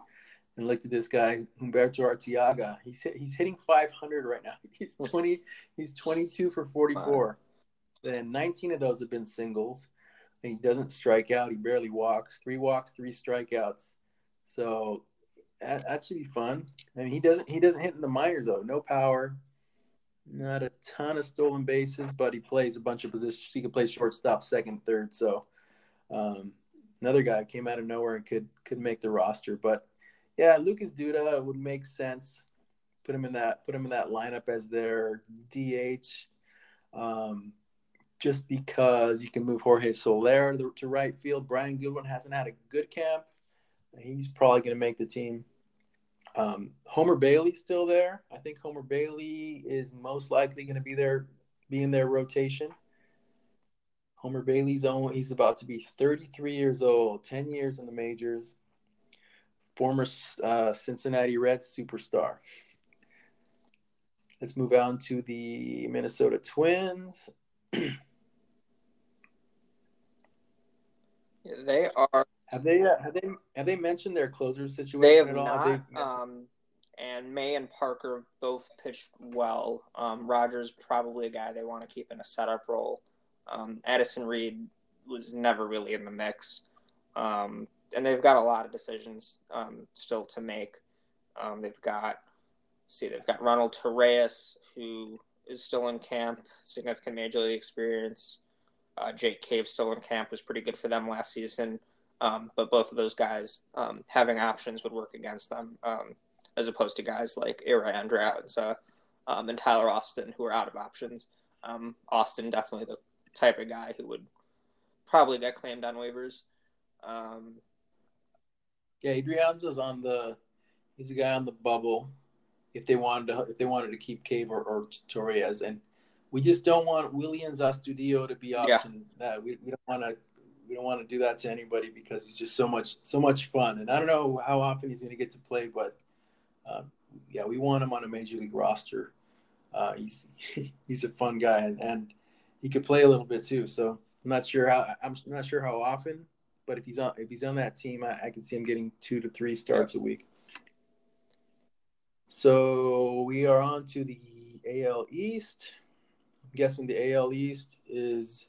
and looked at this guy Humberto Arteaga. He's hit, he's hitting 500 right now. He's 20. He's 22 for 44. Then 19 of those have been singles. And he doesn't strike out. He barely walks. Three walks, three strikeouts. So that, that should be fun. I mean, he doesn't he doesn't hit in the minors though. No power. Not a ton of stolen bases, but he plays a bunch of positions. He can play shortstop, second, third. So um, another guy came out of nowhere and could could make the roster. But yeah, Lucas Duda would make sense. Put him in that put him in that lineup as their DH. Um, just because you can move Jorge Soler to, right field. Brian Goodwin hasn't had a good camp. He's probably going to make the team. Um, Homer Bailey still there. I think Homer Bailey is most likely going to be there, be in their rotation. Homer Bailey's own. He's about to be 33 years old, 10 years in the majors. Former uh, Cincinnati Reds superstar. Let's move on to the Minnesota Twins. they are. Have they uh, have they have they mentioned their closer situation they have at all? Not, have they, um, and May and Parker both pitched well. Um, Rogers probably a guy they want to keep in a setup role. Um, Addison Reed was never really in the mix. Um, and they've got a lot of decisions um, still to make. Um, they've got, see, they've got Ronald Torreyes who is still in camp, significant major league experience. Uh, Jake Cave still in camp was pretty good for them last season. Um, but both of those guys um, having options would work against them, as opposed to guys like Ehire Adrianza and Tyler Austin, who are out of options. Austin definitely the type of guy who would probably get claimed on waivers. Um, yeah, Adrianza is on the. He's a guy on the bubble. If they wanted to, if they wanted to keep Cave or, or Torreyes, and we just don't want Willians Astudillo to be option. Yeah. That we, we don't want to. we don't want to do that to anybody because he's just so much so much fun. And I don't know how often he's going to get to play, but uh, yeah, we want him on a major league roster. Uh, he's he's a fun guy and, and he could play a little bit too. So I'm not sure how I'm not sure how often, but if he's on if he's on that team, I, I can see him getting two to three starts a week. So we are on to the AL East. I'm guessing the AL East is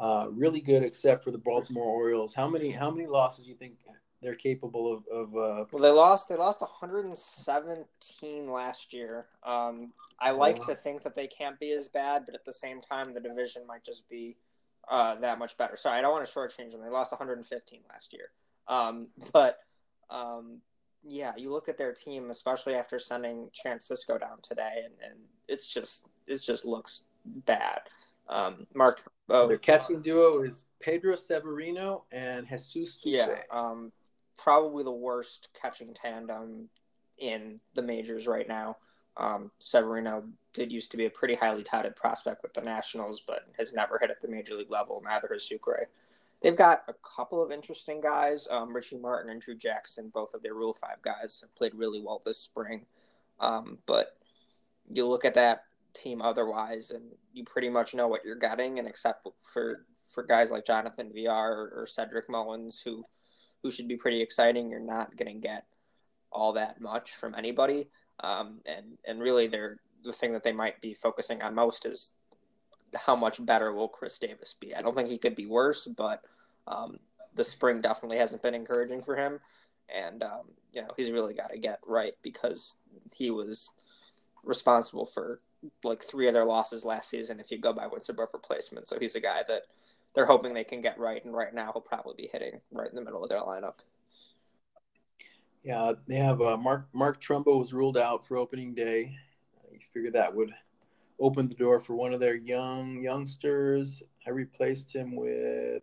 uh, really good, except for the Baltimore Orioles. How many how many losses do you think they're capable of? of uh... Well, they lost they lost 117 last year. Um, I like to think that they can't be as bad, but at the same time, the division might just be uh, that much better. Sorry, I don't want to shortchange them. They lost 115 last year, um, but um, yeah, you look at their team, especially after sending Chance Sisco down today, and, and it's just it just looks bad. Um, Mark, oh, their catching duo is Pedro Severino and Jesus. Yeah, um, probably the worst catching tandem in the majors right now. Um, Severino did used to be a pretty highly touted prospect with the Nationals, but has never hit at the major league level. Neither has Sucre. They've got a couple of interesting guys. Um, Richie Martin and Drew Jackson, both of their Rule 5 guys, have played really well this spring. Um, but you look at that team otherwise, and you pretty much know what you're getting. And except for for guys like Jonathan or, or Cedric Mullins, who who should be pretty exciting, you're not going to get all that much from anybody. Um, and and really, they're the thing that they might be focusing on most is how much better will Chris Davis be. I don't think he could be worse, but um, the spring definitely hasn't been encouraging for him, and um, you know he's really got to get right because he was responsible for like three of their losses last season if you go by wins above replacement. So he's a guy that they're hoping they can get right, and right now he'll probably be hitting right in the middle of their lineup. Yeah, they have uh, Mark Mark Trumbo was ruled out for opening day. You figure that would open the door for one of their young youngsters. I replaced him with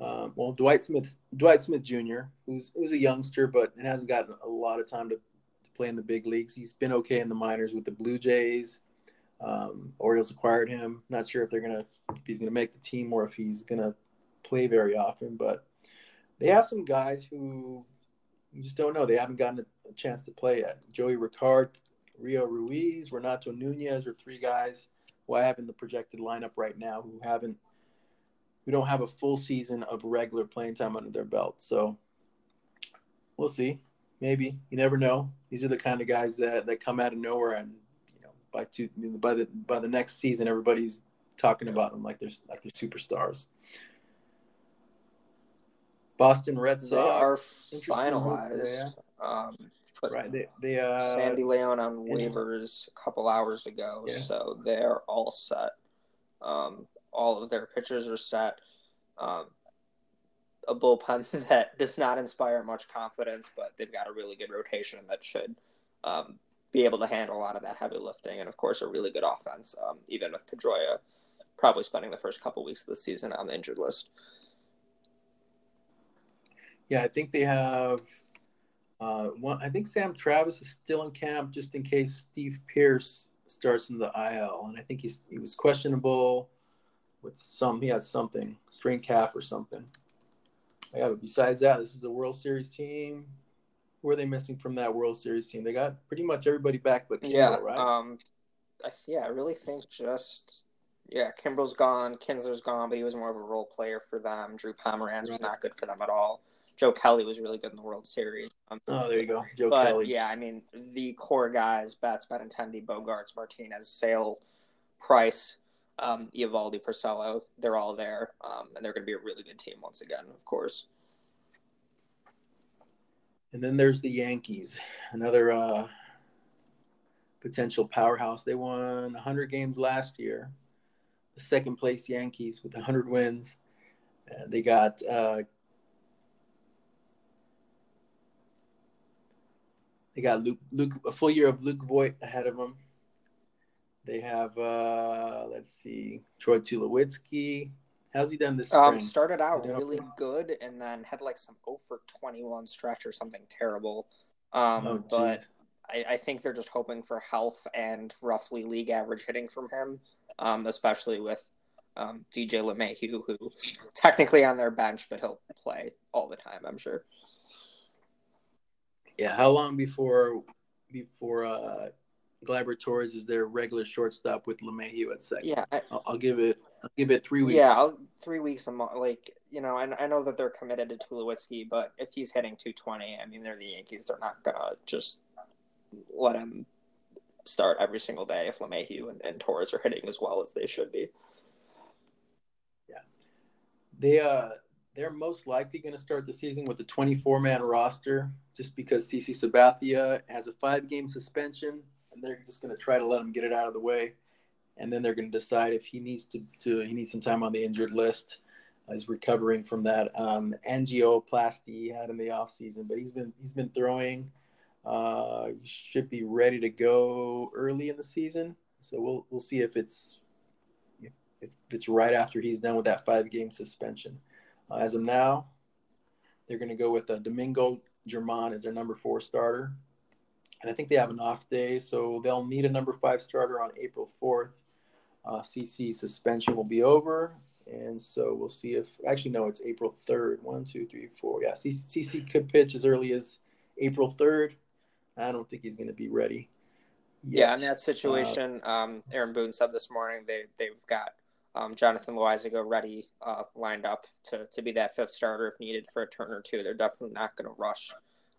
um, well Dwight Smith Dwight Smith Jr. who's who's a youngster but it hasn't gotten a lot of time to, to play in the big leagues. He's been okay in the minors with the Blue Jays. Um, Orioles acquired him. Not sure if they're gonna if he's gonna make the team or if he's gonna play very often, but they have some guys who you just don't know. They haven't gotten a, chance to play yet. Joey Rickard, Rio Ruiz, Renato Nunez are three guys who I have in the projected lineup right now who haven't, who don't have a full season of regular playing time under their belt. So we'll see. Maybe you never know. These are the kind of guys that, that come out of nowhere and you know by two by the by the next season everybody's talking about them like they're like they're superstars. Boston Red Sox are finalized. Um, put right, they, they uh, Sandy Leon on waivers a couple hours ago, yeah. so they're all set. Um, all of their pitchers are set. Um, a bullpen that does not inspire much confidence, but they've got a really good rotation that should um, be able to handle a lot of that heavy lifting, and of course, a really good offense. Um, even with Pedroia probably spending the first couple weeks of the season on the injured list. Yeah, I think they have uh, one. I think Sam Travis is still in camp just in case Steve Pearce starts in the IL, and I think he's he was questionable with some. He had something strain calf or something. Yeah, but besides that, this is a World Series team. Who are they missing from that World Series team? They got pretty much everybody back but Kimbrel, yeah, right? Um, I, yeah, I really think just yeah, Kimbrel's gone, Kinsler's gone, but he was more of a role player for them. Drew Pomeranz right. was not good for them at all. Joe Kelly was really good in the World Series. Um, oh, there you go, Joe but, Kelly. Yeah, I mean the core guys: Betts, Benintendi, Bogaerts, Martinez, Sale, Price, um, Eovaldi, Porcello. They're all there, um, and they're going to be a really good team once again, of course. And then there's the Yankees, another uh, potential powerhouse. They won 100 games last year. The second place Yankees with 100 wins. Uh, they got uh, They got Luke, Luke a full year of Luke Voit ahead of them. They have uh let's see, Troy Tulowitzki. How's he done this um, spring? Um, started out really good and then had like some 0 for 21 stretch or something terrible. Um, oh, but I, I, think they're just hoping for health and roughly league average hitting from him, um, especially with um, DJ LeMahieu, who technically on their bench, but he'll play all the time, I'm sure. Yeah, how long before before uh, Gleyber Torres is their regular shortstop with LeMahieu at second? Yeah, I, will give it. I'll give it three weeks. Yeah, I'll, three weeks a month. Like you know, I, I know that they're committed to Tulowitzki, but if he's hitting 220, I mean, they're the Yankees. They're not gonna just let him start every single day if LeMahieu and, and Torres are hitting as well as they should be. Yeah, they uh they're most likely going to start the season with a 24 man roster just because CC Sabathia has a five game suspension and they're just going to try to let him get it out of the way. And then they're going to decide if he needs to, to he needs some time on the injured list. Uh, he's recovering from that um, angioplasty he had in the offseason, but he's been he's been throwing. Uh, should be ready to go early in the season. So we'll we'll see if it's if it's right after he's done with that five game suspension. Uh, as of now, they're going to go with uh, Domingo German as their number four starter. And I think they have an off day, so they'll need a number five starter on April 4th. Uh, CC suspension will be over. And so we'll see if, actually, no, it's April 3rd. One, two, three, four. Yeah, CC could pitch as early as April 3rd. I don't think he's going to be ready. Yet. Yeah, in that situation, uh, um, Aaron Boone said this morning they, they've got um, Jonathan Loaisiga ready, uh, lined up to, to be that fifth starter if needed for a turn or two. They're definitely not going to rush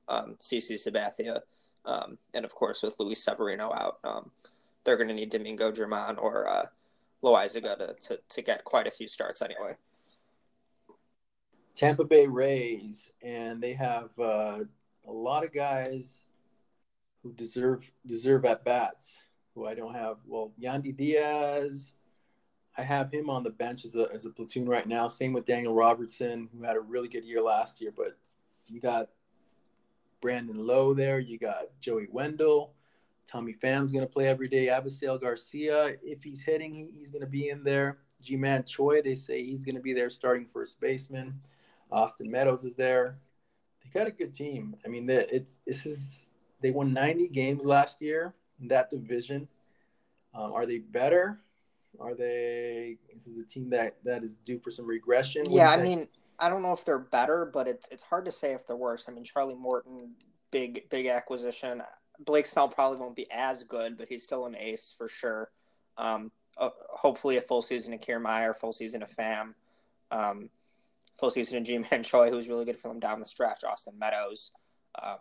um, CC Sabathia. Um, and of course, with Luis Severino out, um, they're going to need Domingo German or uh, Loaisiga to, to, to get quite a few starts anyway. Tampa Bay Rays, and they have uh, a lot of guys who deserve deserve at bats. Who I don't have. Well, Yandy Diaz, I have him on the bench as a as a platoon right now. Same with Daniel Robertson, who had a really good year last year. But you got Brandon Lowe there. You got Joey Wendle. Tommy Pham's going to play every day. Avisail Garcia, if he's hitting, he, he's going to be in there. Ji-Man Choi, they say he's going to be there starting first baseman. Austin Meadows is there. They got a good team. I mean, it's this is they won 90 games last year in that division. Um, are they better? Are they? This is a team that that is due for some regression. Yeah, I mean, I don't know if they're better, but it's it's hard to say if they're worse. I mean, Charlie Morton, big big acquisition. Blake Snell probably won't be as good, but he's still an ace for sure. Um, uh, hopefully, a full season of Kiermaier, full season of Pham, um, full season of Ji-Man Choi, who's really good for them down the stretch. Austin Meadows, um,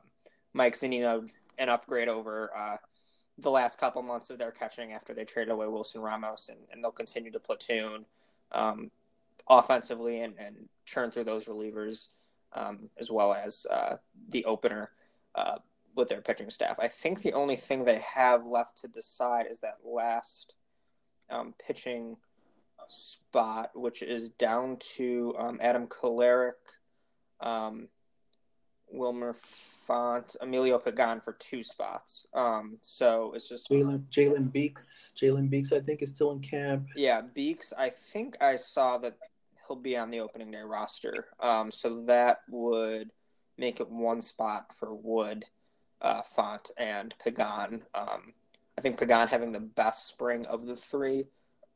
Mike Zunino, an upgrade over uh, the last couple months of their catching after they traded away Wilson Ramos, and, and they'll continue to platoon um, offensively and, and, churn through those relievers, um, as well as uh, the opener uh, with their pitching staff. I think the only thing they have left to decide is that last um, pitching spot, which is down to um, Adam Kolarek. Wilmer Font, Emilio Pagan for two spots. Um, so it's just Jalen Jalen Beeks. Jalen Beeks, I think, is still in camp. Yeah, Beeks. I think I saw that he'll be on the opening day roster. Um, so that would make it one spot for Wood, uh, Font, and Pagan. Um, I think Pagan having the best spring of the three.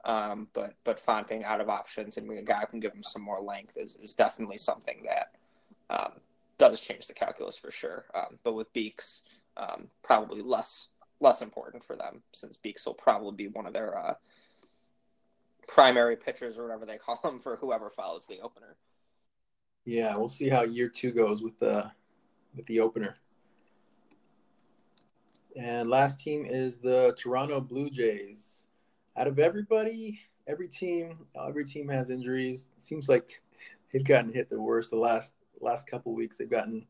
Um, but but Font being out of options and a guy who can give him some more length is, is definitely something that um, does change the calculus for sure. Um, but with Beeks, um, probably less less important for them since Beeks will probably be one of their uh, primary pitchers or whatever they call them for whoever follows the opener. Yeah, we'll see how year two goes with the with the opener. And last team is the Toronto Blue Jays. Out of everybody, every team, every team has injuries. It seems like they've gotten hit the worst the last last couple weeks they've gotten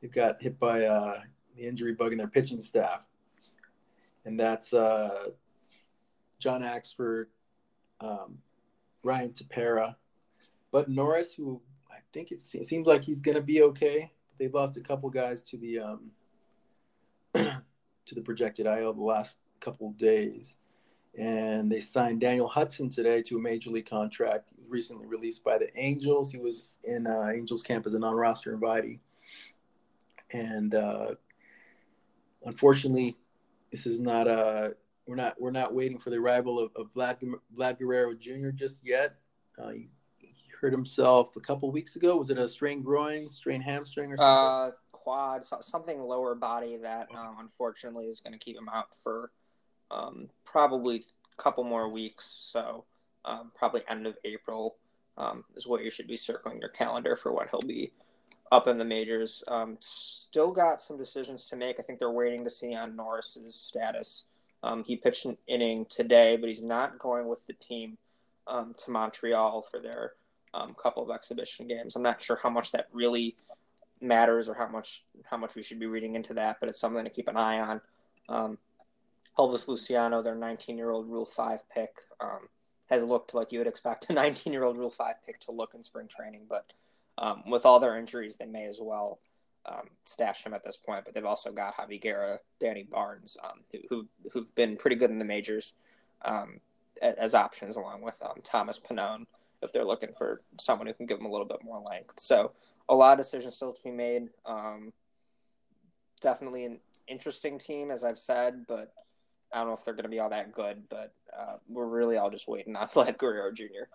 they've got hit by uh, the injury bug in their pitching staff, and that's uh, John Axford, um, Ryan Tepera, Bud Norris, who I think it seems like he's going to be okay. They've lost a couple guys to the um, to the projected IL the last couple days and they signed Daniel Hudson today to a major league contract. Recently released by the Angels. He was in uh, Angels camp as a non-roster invitee, and uh, unfortunately, this is not a we're not we're not waiting for the arrival of, of Vlad, Vlad Guerrero Jr. just yet. Uh, he, he, hurt himself a couple weeks ago. Was it a strained groin, strained hamstring, or something? Uh, quad, something lower body that um, unfortunately is going to keep him out for um, probably a couple more weeks. So um, probably end of April um, is what you should be circling your calendar for when he'll be up in the majors. Um, still got some decisions to make. I think they're waiting to see on Norris's status. Um, he pitched an inning today, but he's not going with the team um, to Montreal for their um, couple of exhibition games. I'm not sure how much that really matters or how much how much we should be reading into that, but it's something to keep an eye on. Elvis Luciano, their 19 year old Rule 5 pick, um, has looked like you would expect a 19 year old Rule 5 pick to look in spring training, but um, with all their injuries, they may as well um, stash him at this point. But they've also got Javi Guerra, Danny Barnes, um, who, who've been pretty good in the majors um, as options, along with um, Thomas Pannone, if they're looking for someone who can give them a little bit more length. So a lot of decisions still to be made. Um, definitely an interesting team, as I've said, but I don't know if they're going to be all that good. But uh, we're really all just waiting on Vlad Guerrero Jr.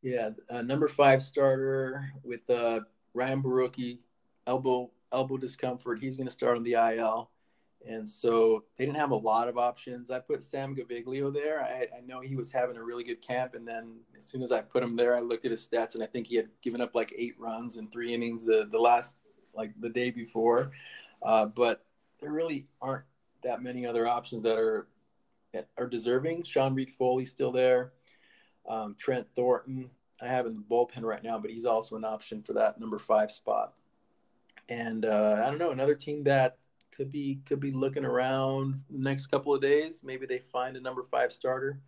Yeah, uh, number five starter with uh, Ryan Borucki, elbow elbow discomfort. He's going to start on the IL, and so they didn't have a lot of options. I put Sam Gaviglio there. I, I know he was having a really good camp, and then as soon as I put him there, I looked at his stats, and I think he had given up like eight runs in three innings the the last like the day before. Uh, but there really aren't that many other options that are that are deserving. Sean Reid-Foley still there um, Trent Thornton. I have in the bullpen right now, but he's also an option for that number five spot. And uh, I don't know another team that could be could be looking around the next couple of days. Maybe they find a number five starter,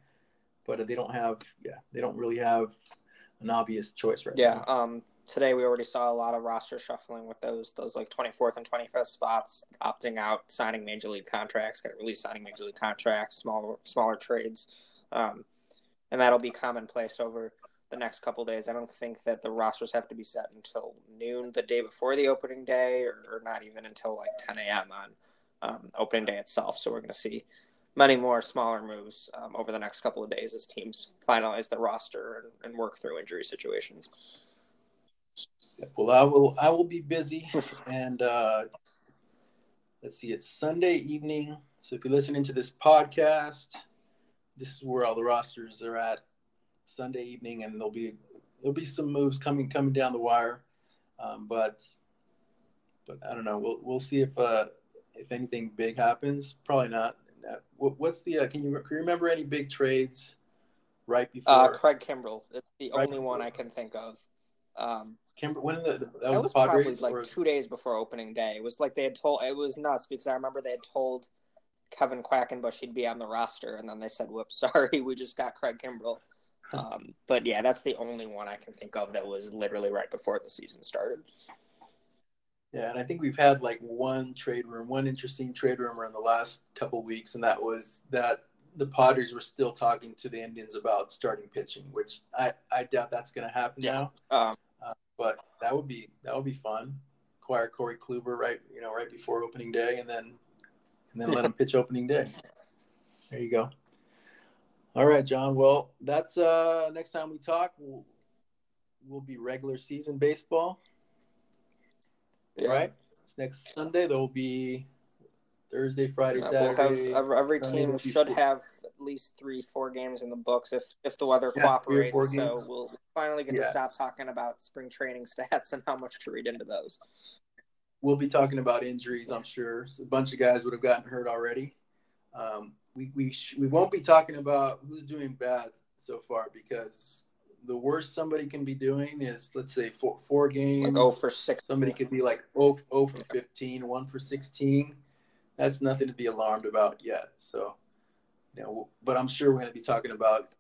but they don't have yeah they don't really have an obvious choice right yeah, now. Yeah. Um, today we already saw a lot of roster shuffling with those those like 24th and 25th spots opting out signing major league contracts getting released signing major league contracts smaller smaller trades um, and that'll be commonplace over the next couple days. I don't think that the rosters have to be set until noon the day before the opening day, or, or not even until like 10 a.m. on um, opening day itself. So we're going to see many more smaller moves um, over the next couple of days as teams finalize the roster and, and work through injury situations. Well, I will. I will be busy, and uh, let's see. It's Sunday evening, so if you're listening to this podcast this is where all the rosters are at Sunday evening, and there'll be there'll be some moves coming coming down the wire, um, but but I don't know. We'll we'll see if uh, if anything big happens. Probably not. What's the uh, can you can you remember any big trades right uh, before? Uh, Craig Kimbrel, it's the right only before. one I can think of. Um, Kimber, when the, that, that was, was probably like or... two days before opening day. It was like they had told it was nuts because I remember they had told Kevin Quackenbush he'd be on the roster, and then they said, "Whoops, sorry, we just got Craig Kimbrel." Um, but yeah, that's the only one I can think of that was literally right before the season started. Yeah, and I think we've had like one trade room, one interesting trade rumor in the last couple weeks, and that was that the Padres were still talking to the Indians about starting pitching, which I, I doubt that's going to happen yeah. now. Um, but that would be that would be fun. Acquire Corey Kluber right you know right before opening day, and then and then let him pitch opening day. There you go. All right, John. Well, that's uh next time we talk, we'll, we'll be regular season baseball. Yeah. Right? It's next Sunday. There will be Thursday, Friday, yeah, Saturday. We'll have, every Sunday team should have least three, four games in the books if if the weather yeah, cooperates. So we'll finally get yeah. to stop talking about spring training stats and how much to read into those we'll be talking about injuries. I'm sure a bunch of guys would have gotten hurt already. Um, we we sh- we won't be talking about who's doing bad so far because the worst somebody can be doing is let's say four four games. Like oh for six. Somebody could be like oh, oh for 15, one for 16. That's nothing to be alarmed about yet. So, you know, but I'm sure we're going to be talking about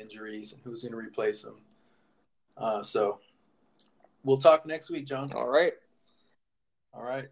injuries and who's going to replace them. Uh, so we'll talk next week, John. All right. All right.